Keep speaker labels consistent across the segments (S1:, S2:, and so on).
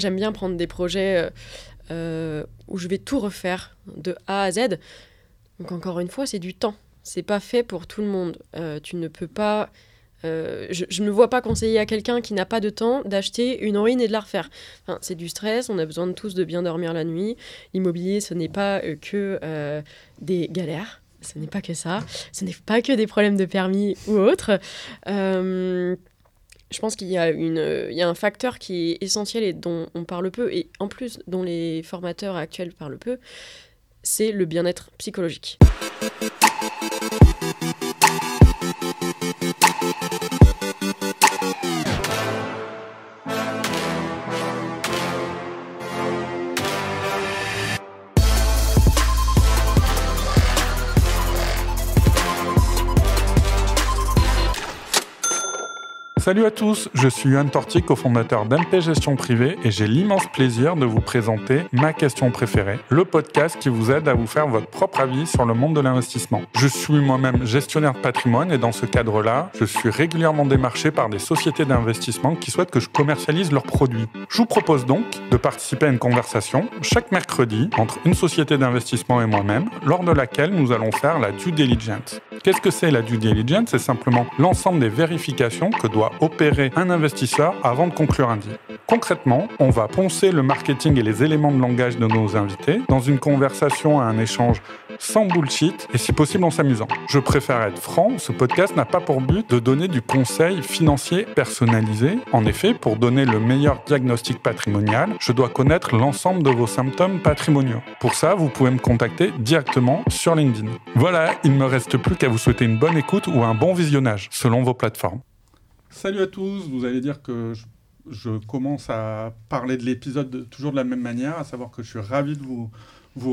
S1: J'aime bien prendre des projets euh, où je vais tout refaire de A à Z. Donc encore une fois, c'est du temps. C'est pas fait pour tout le monde. Euh, tu ne peux pas. euh, je, je ne vois pas conseiller à quelqu'un qui n'a pas de temps d'acheter une ruine et de la refaire. C'est du stress, on a besoin de tous de bien dormir la nuit. L'immobilier, ce n'est pas euh, que euh, des galères, ce n'est pas que ça, ce n'est pas que des problèmes de permis ou autres. Euh, je pense qu'il il y a un facteur qui est essentiel et dont on parle peu, et en plus dont les formateurs actuels parlent peu, c'est le bien-être psychologique.
S2: Salut à tous, je suis Yoann Torti, cofondateur d'MP Gestion Privée et j'ai l'immense plaisir de vous présenter ma question préférée, le podcast qui vous aide à vous faire votre propre avis sur le monde de l'investissement. Je suis moi-même gestionnaire de patrimoine et dans ce cadre-là, je suis régulièrement démarché par des sociétés d'investissement qui souhaitent que je commercialise leurs produits. Je vous propose donc de participer à une conversation chaque mercredi entre une société d'investissement et moi-même, lors de laquelle nous allons faire la due diligence. Qu'est-ce que c'est la due diligence? C'est simplement l'ensemble des vérifications que doit opérer un investisseur avant de conclure un deal. Concrètement, on va poncer le marketing et les éléments de langage de nos invités dans une conversation à un échange sans bullshit et si possible en s'amusant. Je préfère être franc, ce podcast n'a pas pour but de donner du conseil financier personnalisé. En effet, pour donner le meilleur diagnostic patrimonial, je dois connaître l'ensemble de vos symptômes patrimoniaux. Pour ça, vous pouvez me contacter directement sur LinkedIn. Voilà, il ne me reste plus qu'à vous souhaiter une bonne écoute ou un bon visionnage selon vos plateformes. Salut à tous, vous allez dire que je, commence à parler de l'épisode de- toujours de la même manière, à savoir que je suis ravi de vous,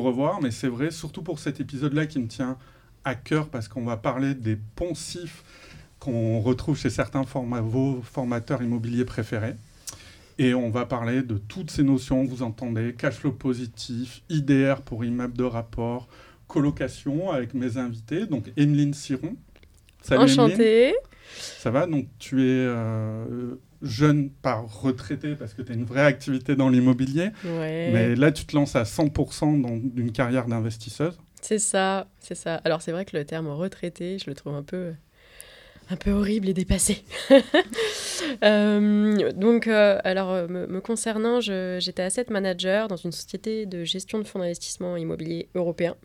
S2: revoir, mais c'est vrai, surtout pour cet épisode-là qui me tient à cœur parce qu'on va parler des poncifs qu'on retrouve chez certains vos formateurs immobiliers préférés. Et on va parler de toutes ces notions, vous entendez, cash flow positif, IDR pour immeuble de rapport, colocation avec mes invités, donc Emeline Siron. Salut Emeline. Ça va, donc tu es euh, jeune par retraité parce que tu as une vraie activité dans l'immobilier,
S1: Ouais.
S2: mais là tu te lances à 100% dans une carrière d'investisseuse.
S1: C'est ça, c'est ça. Alors c'est vrai que le terme retraité, je le trouve un peu, un peu horrible et dépassé. Euh, donc, euh, alors euh, me, concernant, j'étais asset manager dans une société de gestion de fonds d'investissement immobilier européen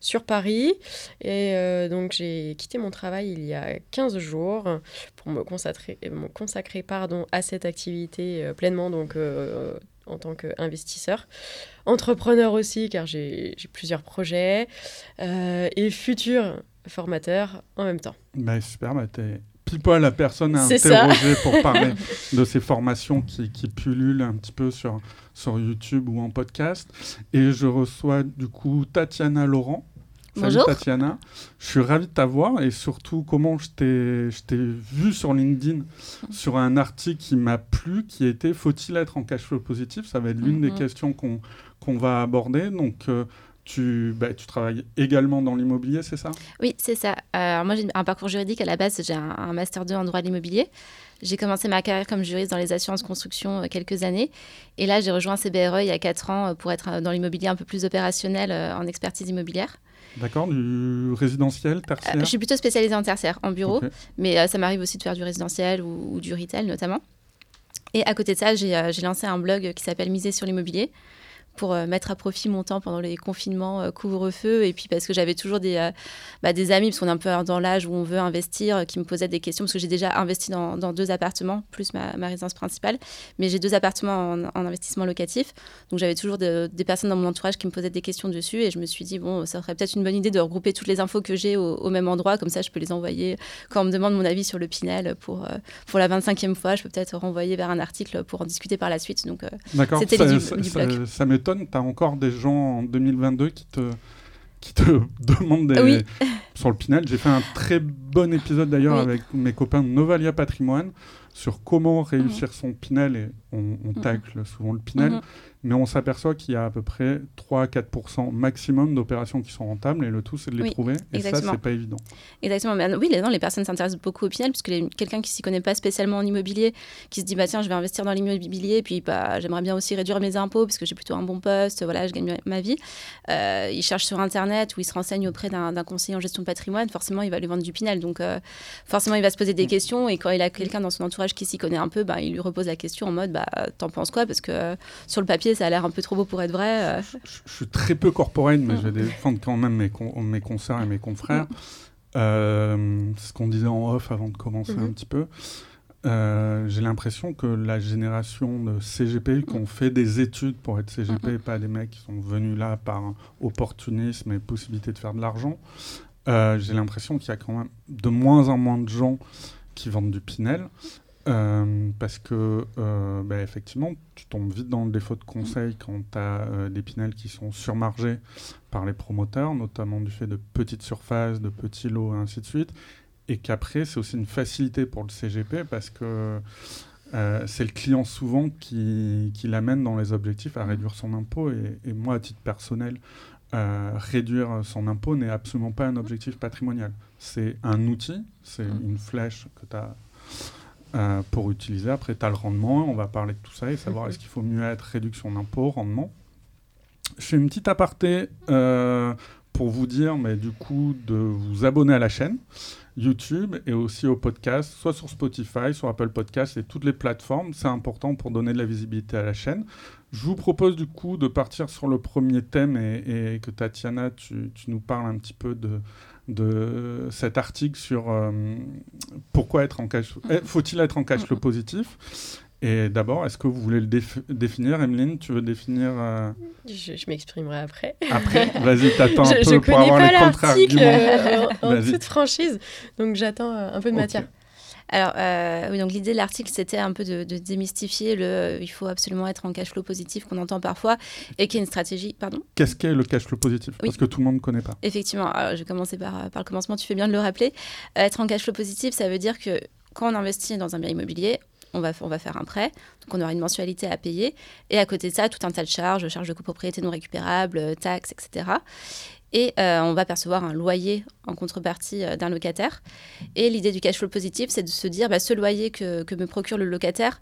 S1: sur Paris. Et donc j'ai quitté mon travail il y a 15 jours pour me consacrer, me consacrer pardon, à cette activité pleinement. Donc en tant qu'investisseur. Entrepreneur aussi, car j'ai plusieurs projets. et futur formateur en même temps.
S2: Bah, super, bah, tu es pile poil la personne à
S1: ça.
S2: interroger pour parler de ces formations qui, qui pullulent un petit peu sur, sur YouTube ou en podcast. Et je reçois du coup Tatiana Laurent. Salut
S3: Bonjour.
S2: Tatiana, je suis ravi de t'avoir et surtout comment je t'ai je t'ai vu sur LinkedIn sur un article qui m'a plu qui était faut-il être en cash flow positif? Ça va être l'une des
S3: Mhm.
S2: questions qu'on qu'on va aborder. Donc euh, tu, bah, tu travailles également dans l'immobilier, c'est ça?
S3: Oui, c'est ça. Euh, moi, j'ai un parcours juridique à la base. J'ai un, un master 2 en droit de l'immobilier. J'ai commencé ma carrière comme juriste dans les assurances construction euh, quelques années. Et là, j'ai rejoint CBRE il y a 4 ans euh, pour être dans l'immobilier un peu plus opérationnel euh, en expertise immobilière.
S2: D'accord, du résidentiel, tertiaire?
S3: Je suis plutôt spécialisée en tertiaire, en bureau. Mais ça m'arrive aussi de faire du résidentiel ou, ou du retail notamment. Et à côté de ça, j'ai j'ai lancé un blog qui s'appelle Miser sur l'immobilier pour euh, mettre à profit mon temps pendant les confinements, euh, couvre-feu, et puis parce que j'avais toujours des, euh, bah, des amis, parce qu'on est un peu dans l'âge où on veut investir, qui me posaient des questions, parce que j'ai déjà investi dans, dans deux appartements, plus ma, ma résidence principale, mais j'ai deux appartements en, en investissement locatif, donc j'avais toujours de- des personnes dans mon entourage qui me posaient des questions dessus, et je me suis dit, bon, ça serait peut-être une bonne idée de regrouper toutes les infos que j'ai au, au même endroit, comme ça je peux les envoyer quand on me demande mon avis sur le Pinel pour, pour la 25e fois, je peux peut-être renvoyer vers un article pour en discuter par la suite. Donc, C'était du-
S2: ça-
S3: du
S2: ça-
S3: blog.
S2: ça m'étonne, tu as encore des gens en 2022 qui te, qui te demandent des...
S3: Oui.
S2: sur le Pinel. J'ai fait un très bon épisode d'ailleurs
S3: Oui.
S2: avec mes copains de Novalia Patrimoine. sur comment réussir son Pinel, et on, on tacle souvent le Pinel, mais on s'aperçoit qu'il y a à peu près 3 à 4% maximum d'opérations qui sont rentables et le tout c'est de les trouver et ça c'est pas évident.
S3: Exactement. Mais, oui, les, les personnes s'intéressent beaucoup au Pinel puisque quelqu'un qui s'y connaît pas spécialement en immobilier, qui se dit bah tiens je vais investir dans l'immobilier puis bah j'aimerais bien aussi réduire mes impôts parce que j'ai plutôt un bon poste, voilà je gagne ma vie. Euh, il cherche sur internet ou il se renseigne auprès d'un conseiller en gestion de patrimoine, forcément il va lui vendre du Pinel donc euh, forcément il va se poser des mm. questions et quand il a quelqu'un dans son entourage qui s'y connaît un peu, bah, il lui repose la question en mode bah t'en penses quoi? Parce que euh, sur le papier ça a l'air un peu trop beau pour être vrai.
S2: Euh. Je, suis très peu corporate, mais je vais défendre quand même mes, mes concerts et mes confrères. Euh, c'est ce qu'on disait en off avant de commencer un petit peu. Euh, j'ai l'impression que la génération de CGP qui ont fait des études pour être CGP, mhm. pas des mecs qui sont venus là par opportunisme et possibilité de faire de l'argent, j'ai l'impression qu'il y a quand même de moins en moins de gens qui vendent du Pinel. Euh, parce que, euh, bah, effectivement, tu tombes vite dans le défaut de conseil quand tu as euh, des Pinel qui sont surmargés par les promoteurs, notamment du fait de petites surfaces, de petits lots, et ainsi de suite. Et qu'après, c'est aussi une facilité pour le CGP parce que c'est le client souvent qui, qui l'amène dans les objectifs à réduire son impôt. Et, et moi, à titre personnel, réduire son impôt n'est absolument pas un objectif patrimonial. C'est un outil, c'est mmh. une flèche que tu as euh, pour utiliser. Après, tu as le rendement, on va parler de tout ça et savoir est-ce qu'il faut mieux être réduction d'impôt, rendement. Je fais une petite aparté euh, pour vous dire, mais du coup, de vous abonner à la chaîne YouTube et aussi au podcast, soit sur Spotify, sur Apple Podcast et toutes les plateformes. C'est important pour donner de la visibilité à la chaîne. Je vous propose du coup de partir sur le premier thème et, que Tatiana, tu, tu, nous parles un petit peu de, de cet article sur euh, pourquoi être en cash eh, faut-il être en cash flow positif? Et d'abord, est-ce que vous voulez le définir, Emeline Tu veux définir euh,
S1: Je, m'exprimerai après.
S2: Après? Vas-y, t'attends un
S1: je,
S2: peu pour avoir les
S1: contre-arguments. Euh, en, en toute franchise, donc j'attends un peu de matière.
S3: Alors, euh, oui, donc l'idée de l'article, c'était un peu de, démystifier le euh, il faut absolument être en cash flow positif qu'on entend parfois et qui est une stratégie. Pardon
S2: Qu'est-ce qu'est le cash flow positif Parce que tout le monde ne connaît pas.
S3: Effectivement, alors, je vais commencer par, par le commencement, tu fais bien de le rappeler. Euh, être en cash flow positif, ça veut dire que quand on investit dans un bien immobilier, on va, on va faire un prêt, donc on aura une mensualité à payer, et à côté de ça, tout un tas de charges, charges de copropriété non récupérables, taxes, etc et euh, on va percevoir un loyer en contrepartie euh, d'un locataire. Et l'idée du cash flow positif, c'est de se dire, bah, ce loyer que, me procure le locataire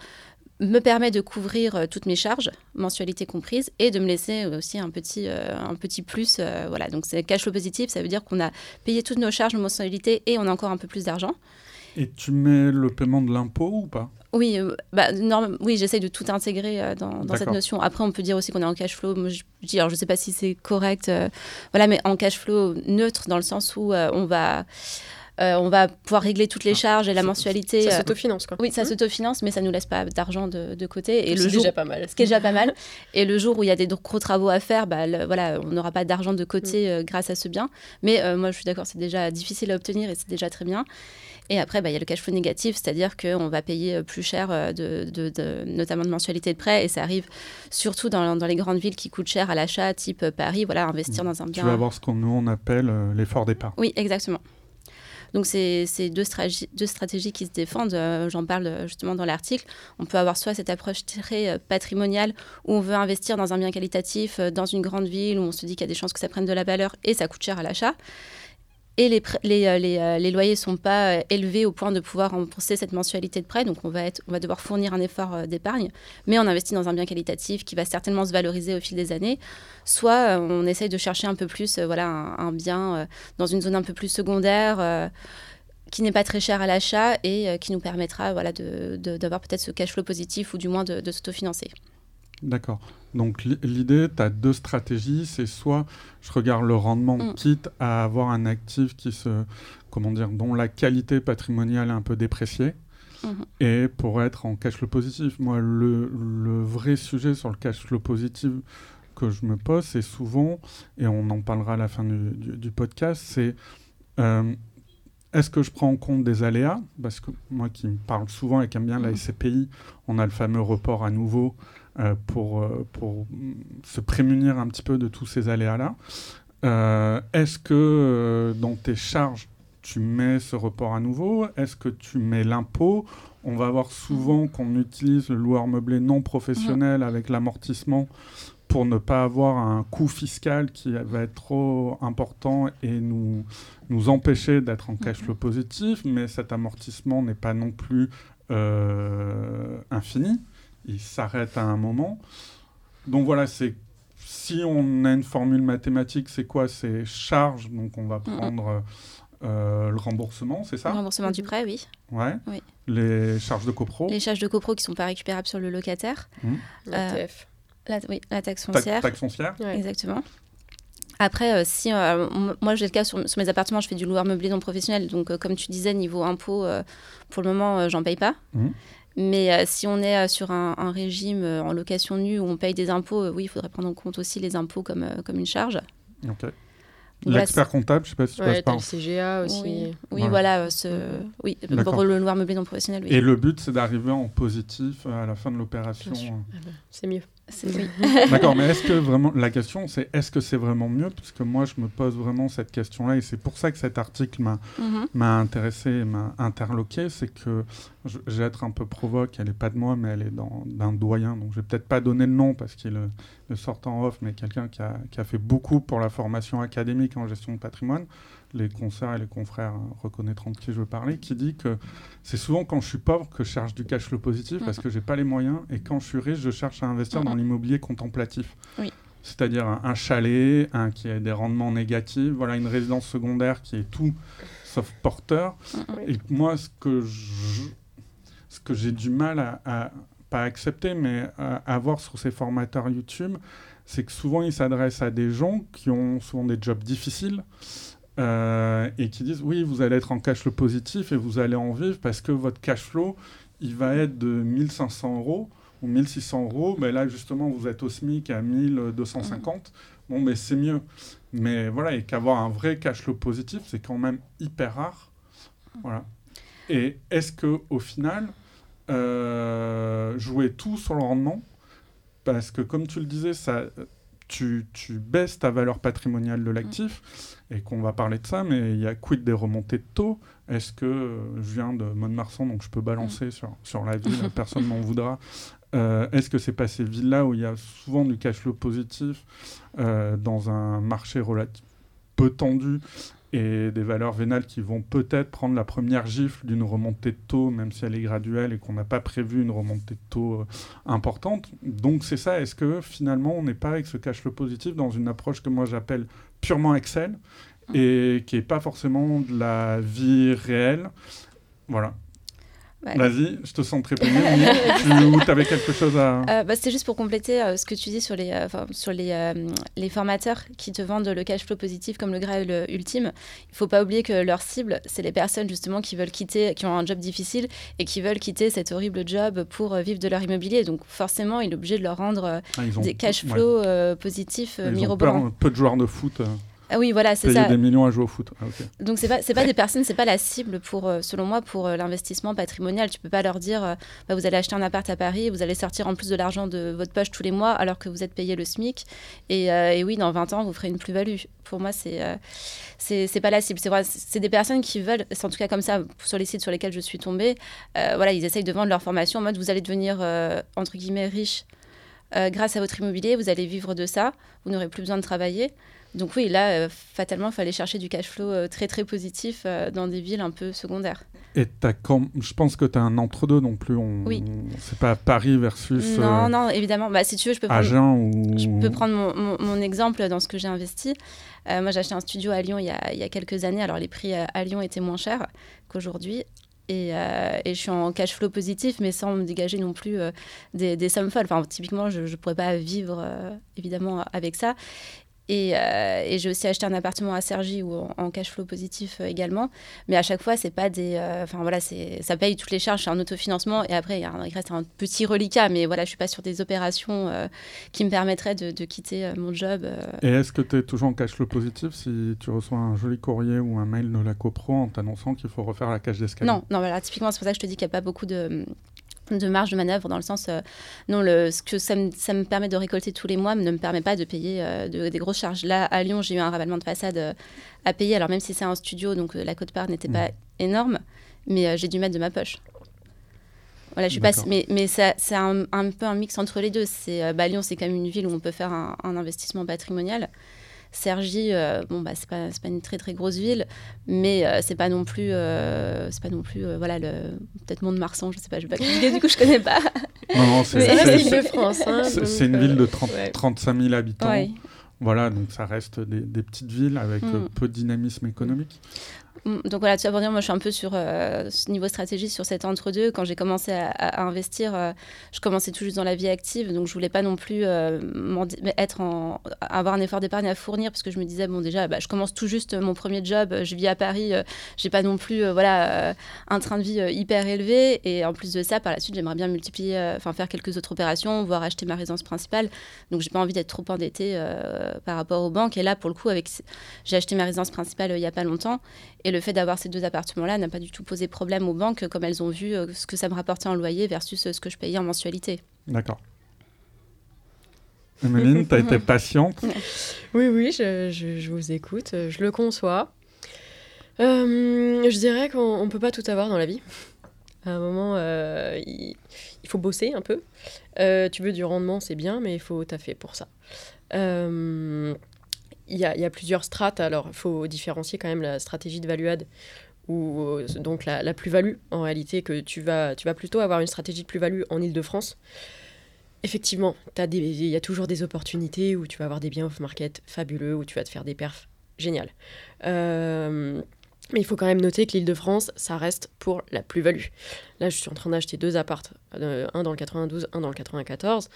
S3: me permet de couvrir euh, toutes mes charges, mensualité comprise, et de me laisser aussi un petit, un petit plus. voilà, donc c'est cash flow positif, ça veut dire qu'on a payé toutes nos charges, mensualité, et on a encore un peu plus d'argent.
S2: Et tu mets le paiement de l'impôt ou pas?
S3: Oui, euh, bah, oui j'essaye de tout intégrer euh, dans, cette notion. Après, on peut dire aussi qu'on est en cash flow. je, dis, alors, je ne sais pas si c'est correct, euh, voilà, mais en cash flow neutre, dans le sens où on va. on va pouvoir régler toutes les ah, charges et la mensualité.
S1: Ça s'autofinance, quoi.
S3: Oui, ça mmh. s'autofinance, mais ça ne nous laisse pas d'argent de, côté.
S1: Et ce le jour, déjà pas mal.
S3: Ce qui est déjà pas mal. Et le jour où il y a des gros travaux à faire, bah, voilà, on n'aura pas d'argent de côté mmh. grâce à ce bien. Mais moi, je suis d'accord, c'est déjà difficile à obtenir et c'est déjà très bien. Et après, bah, il y a le cash flow négatif, c'est-à-dire qu'on va payer euh, plus cher, euh, de, notamment de mensualité de prêt. Et ça arrive surtout dans, les grandes villes qui coûtent cher à l'achat, type euh, Paris, voilà, investir mmh. dans un bien.
S2: Tu vas voir ce qu'on nous on appelle l'effort départ.
S3: Oui, exactement. Donc, c'est deux, deux, stratégies qui se défendent. J'en parle justement dans l'article. On peut avoir soit cette approche très patrimoniale où on veut investir dans un bien qualitatif, dans une grande ville, où on se dit qu'il y a des chances que ça prenne de la valeur et ça coûte cher à l'achat et les, euh, euh, loyers ne sont pas euh, élevés au point de pouvoir rembourser cette mensualité de prêt. Donc, on va, devoir fournir un effort d'épargne. Mais on investit dans un bien qualitatif qui va certainement se valoriser au fil des années. Soit on essaye de chercher un peu plus voilà, un, bien dans une zone un peu plus secondaire qui n'est pas très cher à l'achat et qui nous permettra voilà, d'avoir peut-être ce cash flow positif ou du moins de s'autofinancer.
S2: D'accord. Donc l'idée, tu as deux stratégies. C'est soit je regarde le rendement, mm. quitte à avoir un actif qui se, comment dire, dont la qualité patrimoniale est un peu dépréciée. Mm-hmm. Et pour être en cash flow positif, moi, le, vrai sujet sur le cash flow positif que je me pose, c'est souvent, et on en parlera à la fin du, podcast, c'est euh, est-ce que je prends en compte des aléas? Parce que moi qui me parle souvent et qui aime bien la mm. SCPI, on a le fameux report à nouveau pour, euh, pour se prémunir un petit peu de tous ces aléas-là. Euh, est-ce que dans tes charges, tu mets ce report à nouveau? Est-ce que tu mets l'impôt? On va voir souvent qu'on utilise le loueur meublé non professionnel avec l'amortissement pour ne pas avoir un coût fiscal qui va être trop important et nous, nous empêcher d'être en cash flow positif, mais cet amortissement n'est pas non plus euh, infini, il s'arrête à un moment. Donc voilà, c'est si on a une formule mathématique, c'est quoi? C'est charge, donc on va prendre euh, le remboursement, c'est ça?
S3: Le remboursement du prêt, oui.
S2: Ouais.
S3: Oui.
S2: Les charges de copro?
S3: Les charges de copro qui ne sont pas récupérables sur le locataire.
S2: Mmh.
S1: La
S3: Euh. La, oui, la taxe
S2: Ta-
S3: foncière.
S2: taxe foncière.
S1: Ouais.
S3: Exactement. Après, euh, si euh, moi j'ai le cas sur, sur mes appartements, je fais du loueur meublé non professionnel, donc euh, comme tu disais, niveau impôt, euh, pour le moment, euh, j'en paye pas.
S2: Mhm.
S3: Mais euh, si on est euh, sur un, un régime euh, en location nue où on paye des impôts, euh, oui, il faudrait prendre en compte aussi les impôts comme, euh, comme une charge.
S2: L'expert comptable, je sais pas si tu
S1: Ouais,
S2: passes par.
S1: le CGA aussi.
S3: Oui, oui
S2: Ouais.
S3: voilà, euh, ce, oui, pour le loueur meublé non professionnel, oui.
S2: Et le but, c'est d'arriver en positif à la fin de l'opération.
S1: Ah bah, C'est mieux.
S3: C'est- oui.
S2: D'accord, mais est-ce que vraiment la question, c'est est-ce que c'est vraiment mieux? Puisque moi, je me pose vraiment cette question-là, et c'est pour ça que cet article m'a m'a intéressé et m'a interloqué, c'est que je, je vais être un peu provoque, elle n'est pas de moi, mais elle est dans- d'un doyen, donc je vais peut-être pas donner le nom parce qu'il le, le sort en off, mais quelqu'un qui a, qui a fait beaucoup pour la formation académique en gestion de patrimoine, les concerts et les confrères reconnaîtront de qui je veux parler, qui dit que c'est souvent quand je suis pauvre que je cherche du cash flow positif parce que j'ai pas les moyens, et quand je suis riche, je cherche à investir dans l'immobilier contemplatif.
S3: Oui.
S2: C'est-à-dire un, un chalet, un qui a des rendements négatifs, voilà une résidence secondaire qui est tout sauf porteur. Et moi, ce que je- ce que j'ai du mal à, à- pas accepter, mais à, à voir sur ces formateurs YouTube, c'est que souvent ils s'adressent à des gens qui ont souvent des jobs difficiles euh, et qui disent oui, vous allez être en cash flow positif et vous allez en vivre parce que votre cash flow il va être de 1500 euros ou 1600 euros. Mais là, justement, vous êtes au SMIC à 1250. Bon, mais c'est mieux. Mais voilà, et qu'avoir un vrai cash flow positif, c'est quand même hyper rare. Voilà. Et est-ce que au final, euh, jouer tout sur le rendement, parce que comme tu le disais, ça, tu, tu baisses ta valeur patrimoniale de l'actif, et qu'on va parler de ça, mais il y a quid des remontées de taux? Est-ce que euh, je viens de Mont-de-Marsan, donc je peux balancer sur, sur la ville, personne m'en voudra. Euh, Est-ce que c'est pas ces villes-là où il y a souvent du cash flow positif euh, dans un marché relatif peu tendu et des valeurs vénales qui vont peut-être prendre la première gifle d'une remontée de taux, même si elle est graduelle et qu'on n'a pas prévu une remontée de taux euh, importante. Donc c'est ça, est-ce que finalement on n'est pas avec ce cash flow positif dans une approche que moi j'appelle purement Excel et qui n'est pas forcément de la vie réelle? Voilà.
S3: Ouais.
S2: Vas-y, je te sens très peiné. tu avais quelque chose à...
S3: Euh, bah, C'était juste pour compléter euh, ce que tu dis sur, les, euh, sur les, les formateurs qui te vendent le cash flow positif comme le graal ultime. Il ne faut pas oublier que leur cible, c'est les personnes justement qui veulent quitter, qui ont un job difficile et qui veulent quitter cet horrible job pour vivre de leur immobilier. Donc forcément, il est obligé de leur rendre
S2: Ah, ont-
S3: des cash
S2: ouais.
S3: flows euh, positifs mirobolants.
S2: peu de joueurs de foot
S3: Ah oui, voilà, c'est
S2: payer
S3: ça.
S2: des millions à jouer au foot. Ah.
S3: Donc c'est pas c'est pas des personnes, c'est pas la cible pour euh, selon moi pour euh, l'investissement patrimonial. Tu peux pas leur dire euh, bah, vous allez acheter un appart à Paris, vous allez sortir en plus de l'argent de votre poche tous les mois alors que vous êtes payé le SMIC et, euh, et oui dans 20 ans vous ferez une plus-value. Pour moi c'est euh, c'est c'est pas la cible. C'est c'est des personnes qui veulent, c'est en tout cas comme ça sur les sites sur lesquels je suis tombée. euh, voilà ils essayent de vendre leur formation en mode vous allez devenir euh, entre guillemets riche euh, grâce à votre immobilier, vous allez vivre de ça, vous n'aurez plus besoin de travailler. Donc oui, là, euh, fatalement, il fallait chercher du cash flow euh, très très positif euh, dans des villes un peu secondaires.
S2: Et t'as quand- je pense que tu as un entre-deux non plus. On...
S3: Oui.
S2: C'est pas Paris versus
S3: non,
S2: euh,
S3: non, évidemment. Bah, si tu veux, je peux prendre,
S2: Agen ou.
S3: je peux prendre mon, mon- mon exemple dans ce que j'ai investi. Euh, moi, j'ai acheté un studio à Lyon il y, a, il y a quelques années. Alors, les prix à, à Lyon étaient moins chers qu'aujourd'hui. Et, euh, et je suis en cash flow positif, mais sans me dégager non plus euh, des, des sommes folles. Enfin, typiquement, je ne pourrais pas vivre, euh, évidemment, avec ça. Et, euh, et j'ai aussi acheté un appartement à Cergy ou en, en cash flow positif euh, également. Mais à chaque fois, c'est pas des. euh, Enfin voilà, c'est ça paye toutes les charges, c'est un autofinancement. Et après, il, un- reste un petit reliquat. Mais voilà, je suis pas sur des opérations euh, qui me permettraient de, de quitter euh, mon job. euh.
S2: Et est-ce que tu es toujours en cash flow positif si tu reçois un joli courrier ou un mail de la CoPro en t'annonçant qu'il faut refaire la cage d'escalier?
S3: Non, non, voilà, typiquement, c'est pour ça que je te dis qu'il n'y a pas beaucoup de de marge de manœuvre dans le sens euh, non le ce que ça me, ça me permet de récolter tous les mois ne me permet pas de payer euh, de- des grosses charges. Là à Lyon j'ai eu un ravalement de façade euh, à payer. Alors même si c'est un studio donc la cote part n'était pas énorme mais j'ai dû mettre de ma poche. Voilà, je suis pas, mais, mais c'est un, un, peu un mix entre les deux. C'est bah, Lyon, c'est quand même une ville où on peut faire un, investissement patrimonial. Sergi, euh, bon bah c'est pas, pas une très très grosse ville, mais euh, c'est pas non plus c'est pas non plus voilà le peut-être Mont-de-Marsan, je sais pas, je vais pas du coup je connais pas.
S2: Non,
S1: c'est une ville de France. Hein,
S2: c'est une ville de 30, 35 000 habitants. Voilà, donc ça reste des, des petites villes avec mm. peu de dynamisme économique.
S3: Mm, donc voilà, ça pour dire, moi je suis un peu sur euh, ce niveau stratégie, sur cet entre-deux. Quand j'ai commencé à, investir, euh, je commençais tout juste dans la vie active, donc je voulais pas non plus euh, être en, avoir un effort d'épargne à fournir, parce que je me disais, bon déjà, bah, je commence tout juste mon premier job, je vis à Paris, j'ai pas non plus voilà, un train de vie hyper élevé, et en plus de ça, par la suite, j'aimerais bien multiplier, enfin faire quelques autres opérations, voire acheter ma résidence principale, donc j'ai pas envie d'être trop endettée par rapport aux banques, et là, pour le coup, avec j'ai acheté ma résidence principale il y a pas longtemps, et le fait d'avoir ces deux appartements-là n'a pas du tout posé problème aux banques, comme elles ont vu euh, ce que ça me rapportait en loyer versus euh, ce que je payais en mensualité.
S2: D'accord. Emeline, tu as été patiente?
S1: Oui, oui, je, je, vous écoute, euh, je le conçois. je dirais qu'on ne peut pas tout avoir dans la vie. À un moment, il, il, faut bosser un peu. tu veux du rendement, c'est bien, mais il faut taffer pour ça il y, a, plusieurs strates. Alors, il faut différencier quand même la stratégie de value add ou euh, donc la, plus-value en réalité que tu vas, tu vas plutôt avoir une stratégie de plus-value en Ile-de-France. Effectivement, il y a toujours des opportunités où tu vas avoir des biens off-market fabuleux, où tu vas te faire des perfs génial. Euh, mais il faut quand même noter que l'Île-de-France, ça reste pour la plus-value. Là, je suis en train d'acheter deux appartes, euh, un dans le 92, un dans le 94.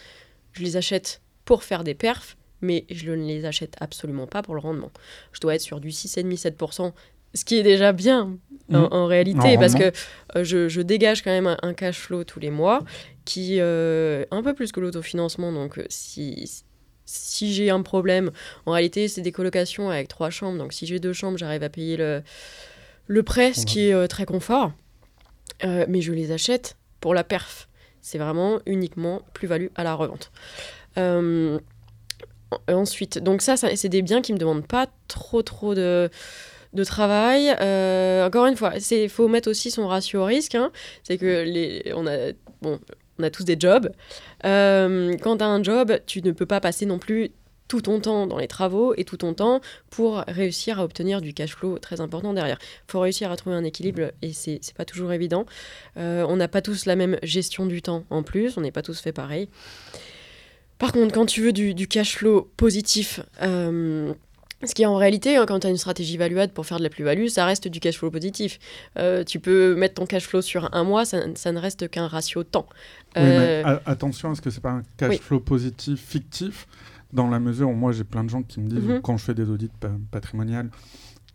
S1: Je les achète pour faire des perfs mais je ne les achète absolument pas pour le rendement. Je dois être sur du 6,5-7%, ce qui est déjà bien en, mmh. réalité, parce que euh, je, dégage quand même un, cash flow tous les mois qui euh, un peu plus que l'autofinancement. Donc euh, si, si j'ai un problème, en réalité c'est des colocations avec trois chambres, donc si j'ai deux chambres, j'arrive à payer le, le prêt, ce qui est très confort. mais je les achète pour la perf. C'est vraiment uniquement plus-value à la revente. Euh, ensuite, donc ça, c'est des biens qui me demandent pas trop trop de, de travail. Euh, encore une fois, il faut mettre aussi son ratio au risque. Hein. C'est que les, on a, bon, on a tous des jobs. Euh, quand tu as un job, tu ne peux pas passer non plus tout ton temps dans les travaux et tout ton temps pour réussir à obtenir du cash flow très important derrière. Il faut réussir à trouver un équilibre et c'est pas toujours évident. on n'a pas tous la même gestion du temps en plus, on n'est pas tous fait pareil. Par contre, quand tu veux du, cash flow positif, euh, ce qui est en réalité, hein, quand tu as une stratégie valuade pour faire de la plus-value, ça reste du cash flow positif. Euh, tu peux mettre ton cash flow sur un mois, ça, ne reste qu'un ratio temps.
S2: Oui, mais euh, attention, est-ce que c'est pas un cash flow positif fictif? Dans la mesure où moi, j'ai plein de gens qui me disent, mhm. quand je fais des audits patrimoniales,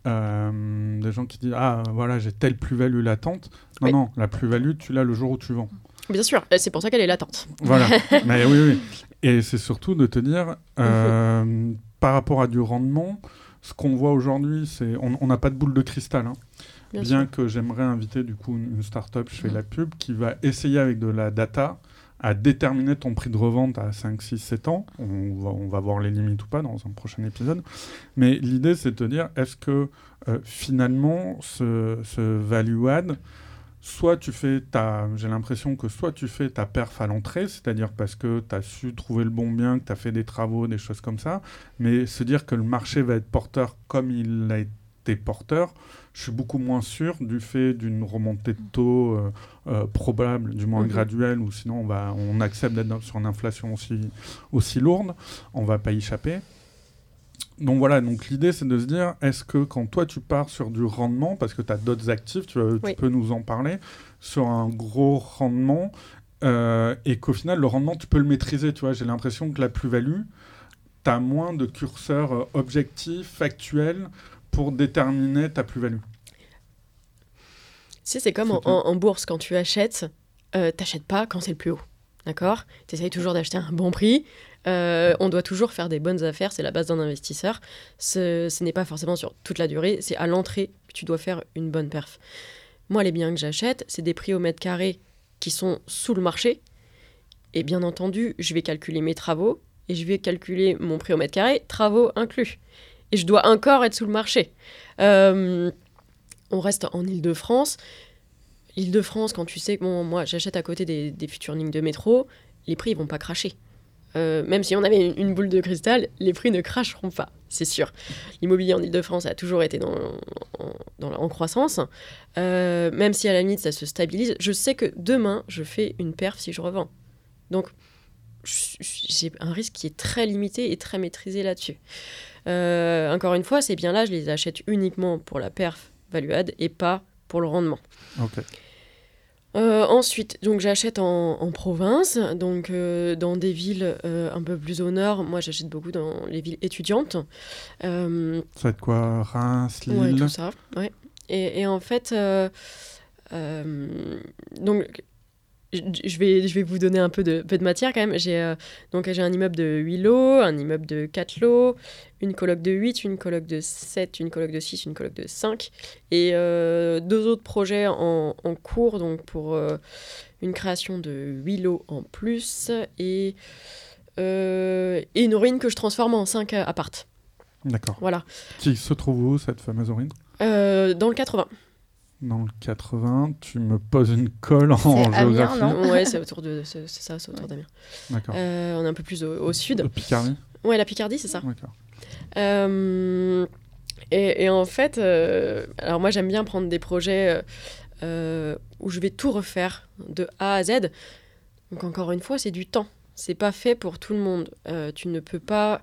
S2: des gens qui disent Ah, voilà, j'ai telle plus-value latente. Non, non, la plus-value, tu l'as le jour où tu vends.
S1: Bien sûr, c'est pour ça qu'elle est latente.
S2: Voilà, mais oui, oui. Et c'est surtout de te dire, euh, mhm. par rapport à du rendement, ce qu'on voit aujourd'hui, c'est on n'a pas de boule de cristal. Hein. Bien, que j'aimerais inviter du coup une, start-up, je fais mhm. la pub, qui va essayer avec de la data à déterminer ton prix de revente à 5, 6, 7 ans. On va, on va voir les limites ou pas dans un prochain épisode. Mais l'idée, c'est de te dire, est-ce que euh, finalement, ce, ce value add, soit tu fais ta. J'ai l'impression que soit tu fais ta perf à l'entrée, c'est-à-dire parce que tu as su trouver le bon bien, que tu as fait des travaux, des choses comme ça, mais se dire que le marché va être porteur comme il a été porteur, je suis beaucoup moins sûr du fait d'une remontée de taux euh, euh, probable, du moins mhm. graduelle, ou sinon on, va, on accepte d'être sur une inflation aussi, aussi lourde, on va pas y échapper donc voilà, donc l'idée c'est de se dire, est-ce que quand toi tu pars sur du rendement, parce que tu as d'autres actifs, tu, peux nous en parler, sur un gros rendement, euh, et qu'au final le rendement tu peux le maîtriser, tu vois, j'ai l'impression que la plus-value, tu as moins de curseurs euh, objectifs, factuels, pour déterminer ta plus-value.
S1: Si c'est comme en, bourse, quand tu achètes, euh, t'achètes pas quand c'est le plus haut. D'accord? Tu essayes toujours d'acheter un bon prix. Euh, on doit toujours faire des bonnes affaires, c'est la base d'un investisseur. Ce, n'est pas forcément sur toute la durée, c'est à l'entrée que tu dois faire une bonne perf. Moi, les biens que j'achète, c'est des prix au mètre carré qui sont sous le marché. Et bien entendu, je vais calculer mes travaux et je vais calculer mon prix au mètre carré, travaux inclus. Et je dois encore être sous le marché. Euh, on reste en Ile-de-France L'Île-de-France, quand tu sais que bon, moi j'achète à côté des, des futures lignes de métro, les prix ils vont pas cracher. Euh, même si on avait une, boule de cristal, les prix ne cracheront pas, c'est sûr. L'immobilier en Ile-de-France a toujours été en, croissance. Euh, même si à la limite ça se stabilise, je sais que demain je fais une perf si je revends. Donc j'ai un risque qui est très limité et très maîtrisé là-dessus. Euh, encore une fois, ces biens-là, je les achète uniquement pour la perf value-add et pas pour le rendement. Euh, ensuite, donc j'achète en, en province, donc euh, dans des villes euh, un peu plus au nord. Moi, j'achète beaucoup dans les villes étudiantes.
S2: Ça va être quoi? Reims,
S1: ouais,
S2: Lille?
S1: tout ça. Ouais. Et, et en fait, donc je vais, je vais vous donner un peu de, peu de matière quand même. J'ai euh, donc j'ai un immeuble de 8 lots, un immeuble de 4 lots, une coloc de 8, une coloc de 7, une coloc de 6, une coloc de 5 et euh, deux autres projets en, en cours donc pour euh, une création de 8 lots en plus et, euh, et une ruine que je transforme en 5 appart.
S2: D'accord.
S1: Voilà.
S2: Qui se trouve où, cette fameuse urine
S1: Euh, dans le 80.
S2: Dans le 80, tu me poses une colle en géographie.
S3: non
S1: ouais, c'est autour de c'est c'est ça, c'est autour d'Amiens.
S2: D'accord.
S1: Euh, on est un peu plus au, au sud.
S2: Picardie
S1: Ouais, la Picardie, c'est ça.
S2: D'accord.
S1: Euh, et, et en fait, euh, alors moi j'aime bien prendre des projets où je vais tout refaire de A à Z. Donc encore une fois, c'est du temps. C'est pas fait pour tout le monde. Euh, tu ne peux pas.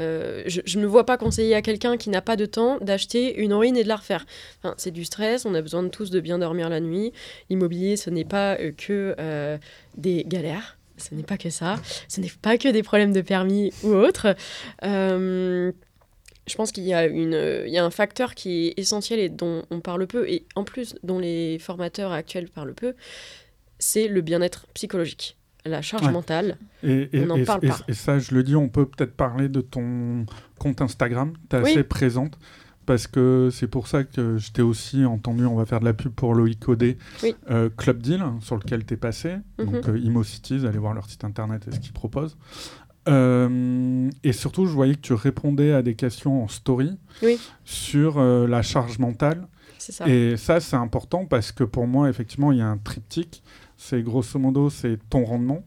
S1: Euh, je, ne vois pas conseiller à quelqu'un qui n'a pas de temps d'acheter une ruine et de la refaire. Enfin, c'est du stress, on a besoin de tous de bien dormir la nuit. L'immobilier, ce n'est pas euh, que euh, des galères, ce n'est pas que ça, ce n'est pas que des problèmes de permis ou autres. Je pense qu'il y, y a un facteur qui est essentiel et dont on parle peu, et en plus dont les formateurs actuels parlent peu, c'est le bien-être psychologique, la charge
S2: Ouais.
S1: mentale.
S2: Et, et-
S1: On n'en
S2: et-
S1: parle
S2: et-
S1: pas.
S2: et ça, je le dis, on peut peut-être parler de ton compte Instagram. Tu es
S1: Oui.
S2: assez présente. Parce que c'est pour ça que je t'ai aussi entendu, on va faire de la pub pour Loïc Audet,
S1: Oui.
S2: euh, Club Deal, sur lequel tu es passé.
S1: Mhm.
S2: Donc euh, ImoCities, allez voir leur site internet et ce qu'ils proposent. Euh, et surtout, je voyais que tu répondais à des questions en story
S1: Oui.
S2: sur euh, la charge mentale.
S1: Ça.
S2: Et ça, c'est important parce que pour moi, effectivement, il y a un triptyque. C'est grosso modo, c'est ton rendement,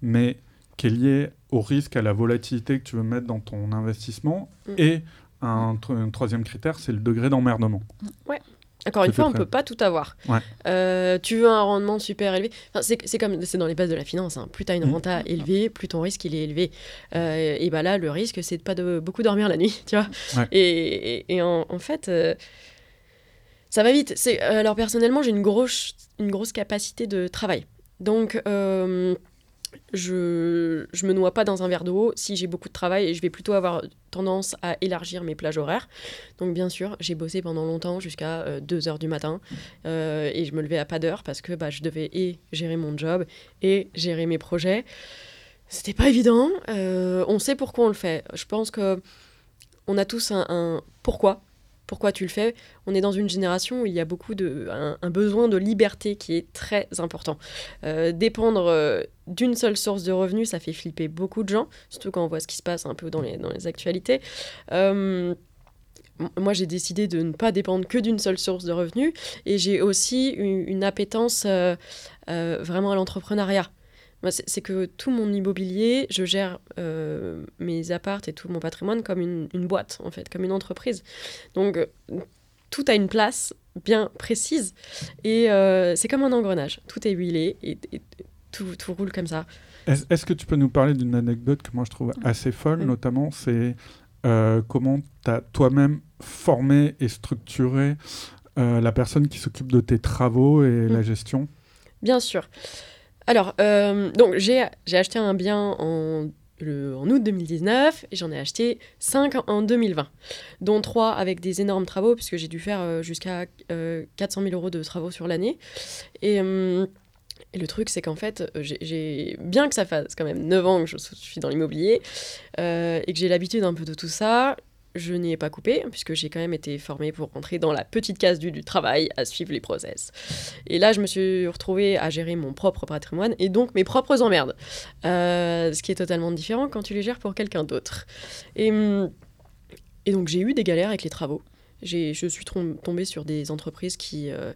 S2: mais qui est lié au risque, à la volatilité que tu veux mettre dans ton investissement.
S1: Mm.
S2: Et un, tro- un troisième critère, c'est le degré d'emmerdement.
S1: Encore une fois, on
S2: très-
S1: peut pas tout avoir.
S2: Ouais.
S1: Euh, tu veux un rendement super élevé. Enfin, c'est comme c'est dans les bases de la finance. hein. Plus tu as une
S2: Mhm.
S1: renta élevée, plus ton risque il est élevé. Euh, et bah là, le risque c'est de pas de beaucoup dormir la nuit, tu vois.
S2: Ouais.
S1: Et, et- et en, en fait, euh, ça va vite. Euh, alors personnellement, j'ai une grosse capacité de travail. Donc euh, je, je me noie pas dans un verre d'eau si j'ai beaucoup de travail et je vais plutôt avoir tendance à élargir mes plages horaires. Donc bien sûr, j'ai bossé pendant longtemps jusqu'à 2h du matin euh, et je me levais à pas d'heure parce que bah, je devais et gérer mon job et gérer mes projets. C'était pas évident. euh, on sait pourquoi on le fait. Je pense que on a tous un pourquoi. Pourquoi tu le fais On est dans une génération où il y a beaucoup de un, besoin de liberté qui est très important. Euh, dépendre euh, d'une seule source de revenus, ça fait flipper beaucoup de gens, surtout quand on voit ce qui se passe un peu dans les, actualités. Euh, moi, j'ai décidé de ne pas dépendre que d'une seule source de revenus et j'ai aussi une, une appétence vraiment à l'entrepreneuriat. Moi, C'est que tout mon immobilier, je gère euh, mes appartes et tout mon patrimoine comme une, une boîte, en fait, comme une entreprise. Donc, euh, tout a une place bien précise et euh, c'est comme un engrenage. Tout est huilé et, et tout, tout roule comme ça.
S2: Est-ce que tu peux nous parler d'une anecdote que moi je trouve assez folle,
S1: Mm.
S2: notamment, c'est euh, comment tu as toi-même formé et structuré la personne qui s'occupe de tes travaux et la gestion?
S1: Bien sûr. Alors, euh, donc j'ai acheté un bien en, août 2019 et j'en ai acheté 5 en, en 2020, dont 3 avec des énormes travaux, puisque j'ai dû faire euh, jusqu'à euh, 400 000 euros de travaux sur l'année. Et, euh, le truc, c'est qu'en fait, euh, bien que ça fasse quand même 9 ans que je suis dans l'immobilier euh, et que j'ai l'habitude un peu de tout ça, je n'y ai pas coupé, puisque j'ai quand même été formée pour rentrer dans la petite case du, travail, à suivre les process. Et là, je me suis retrouvée à gérer mon propre patrimoine et donc mes propres emmerdes. Euh, ce qui est totalement différent quand tu les gères pour quelqu'un d'autre. Et, et donc, j'ai eu des galères avec les travaux. Je suis tombée sur des entreprises qui, euh,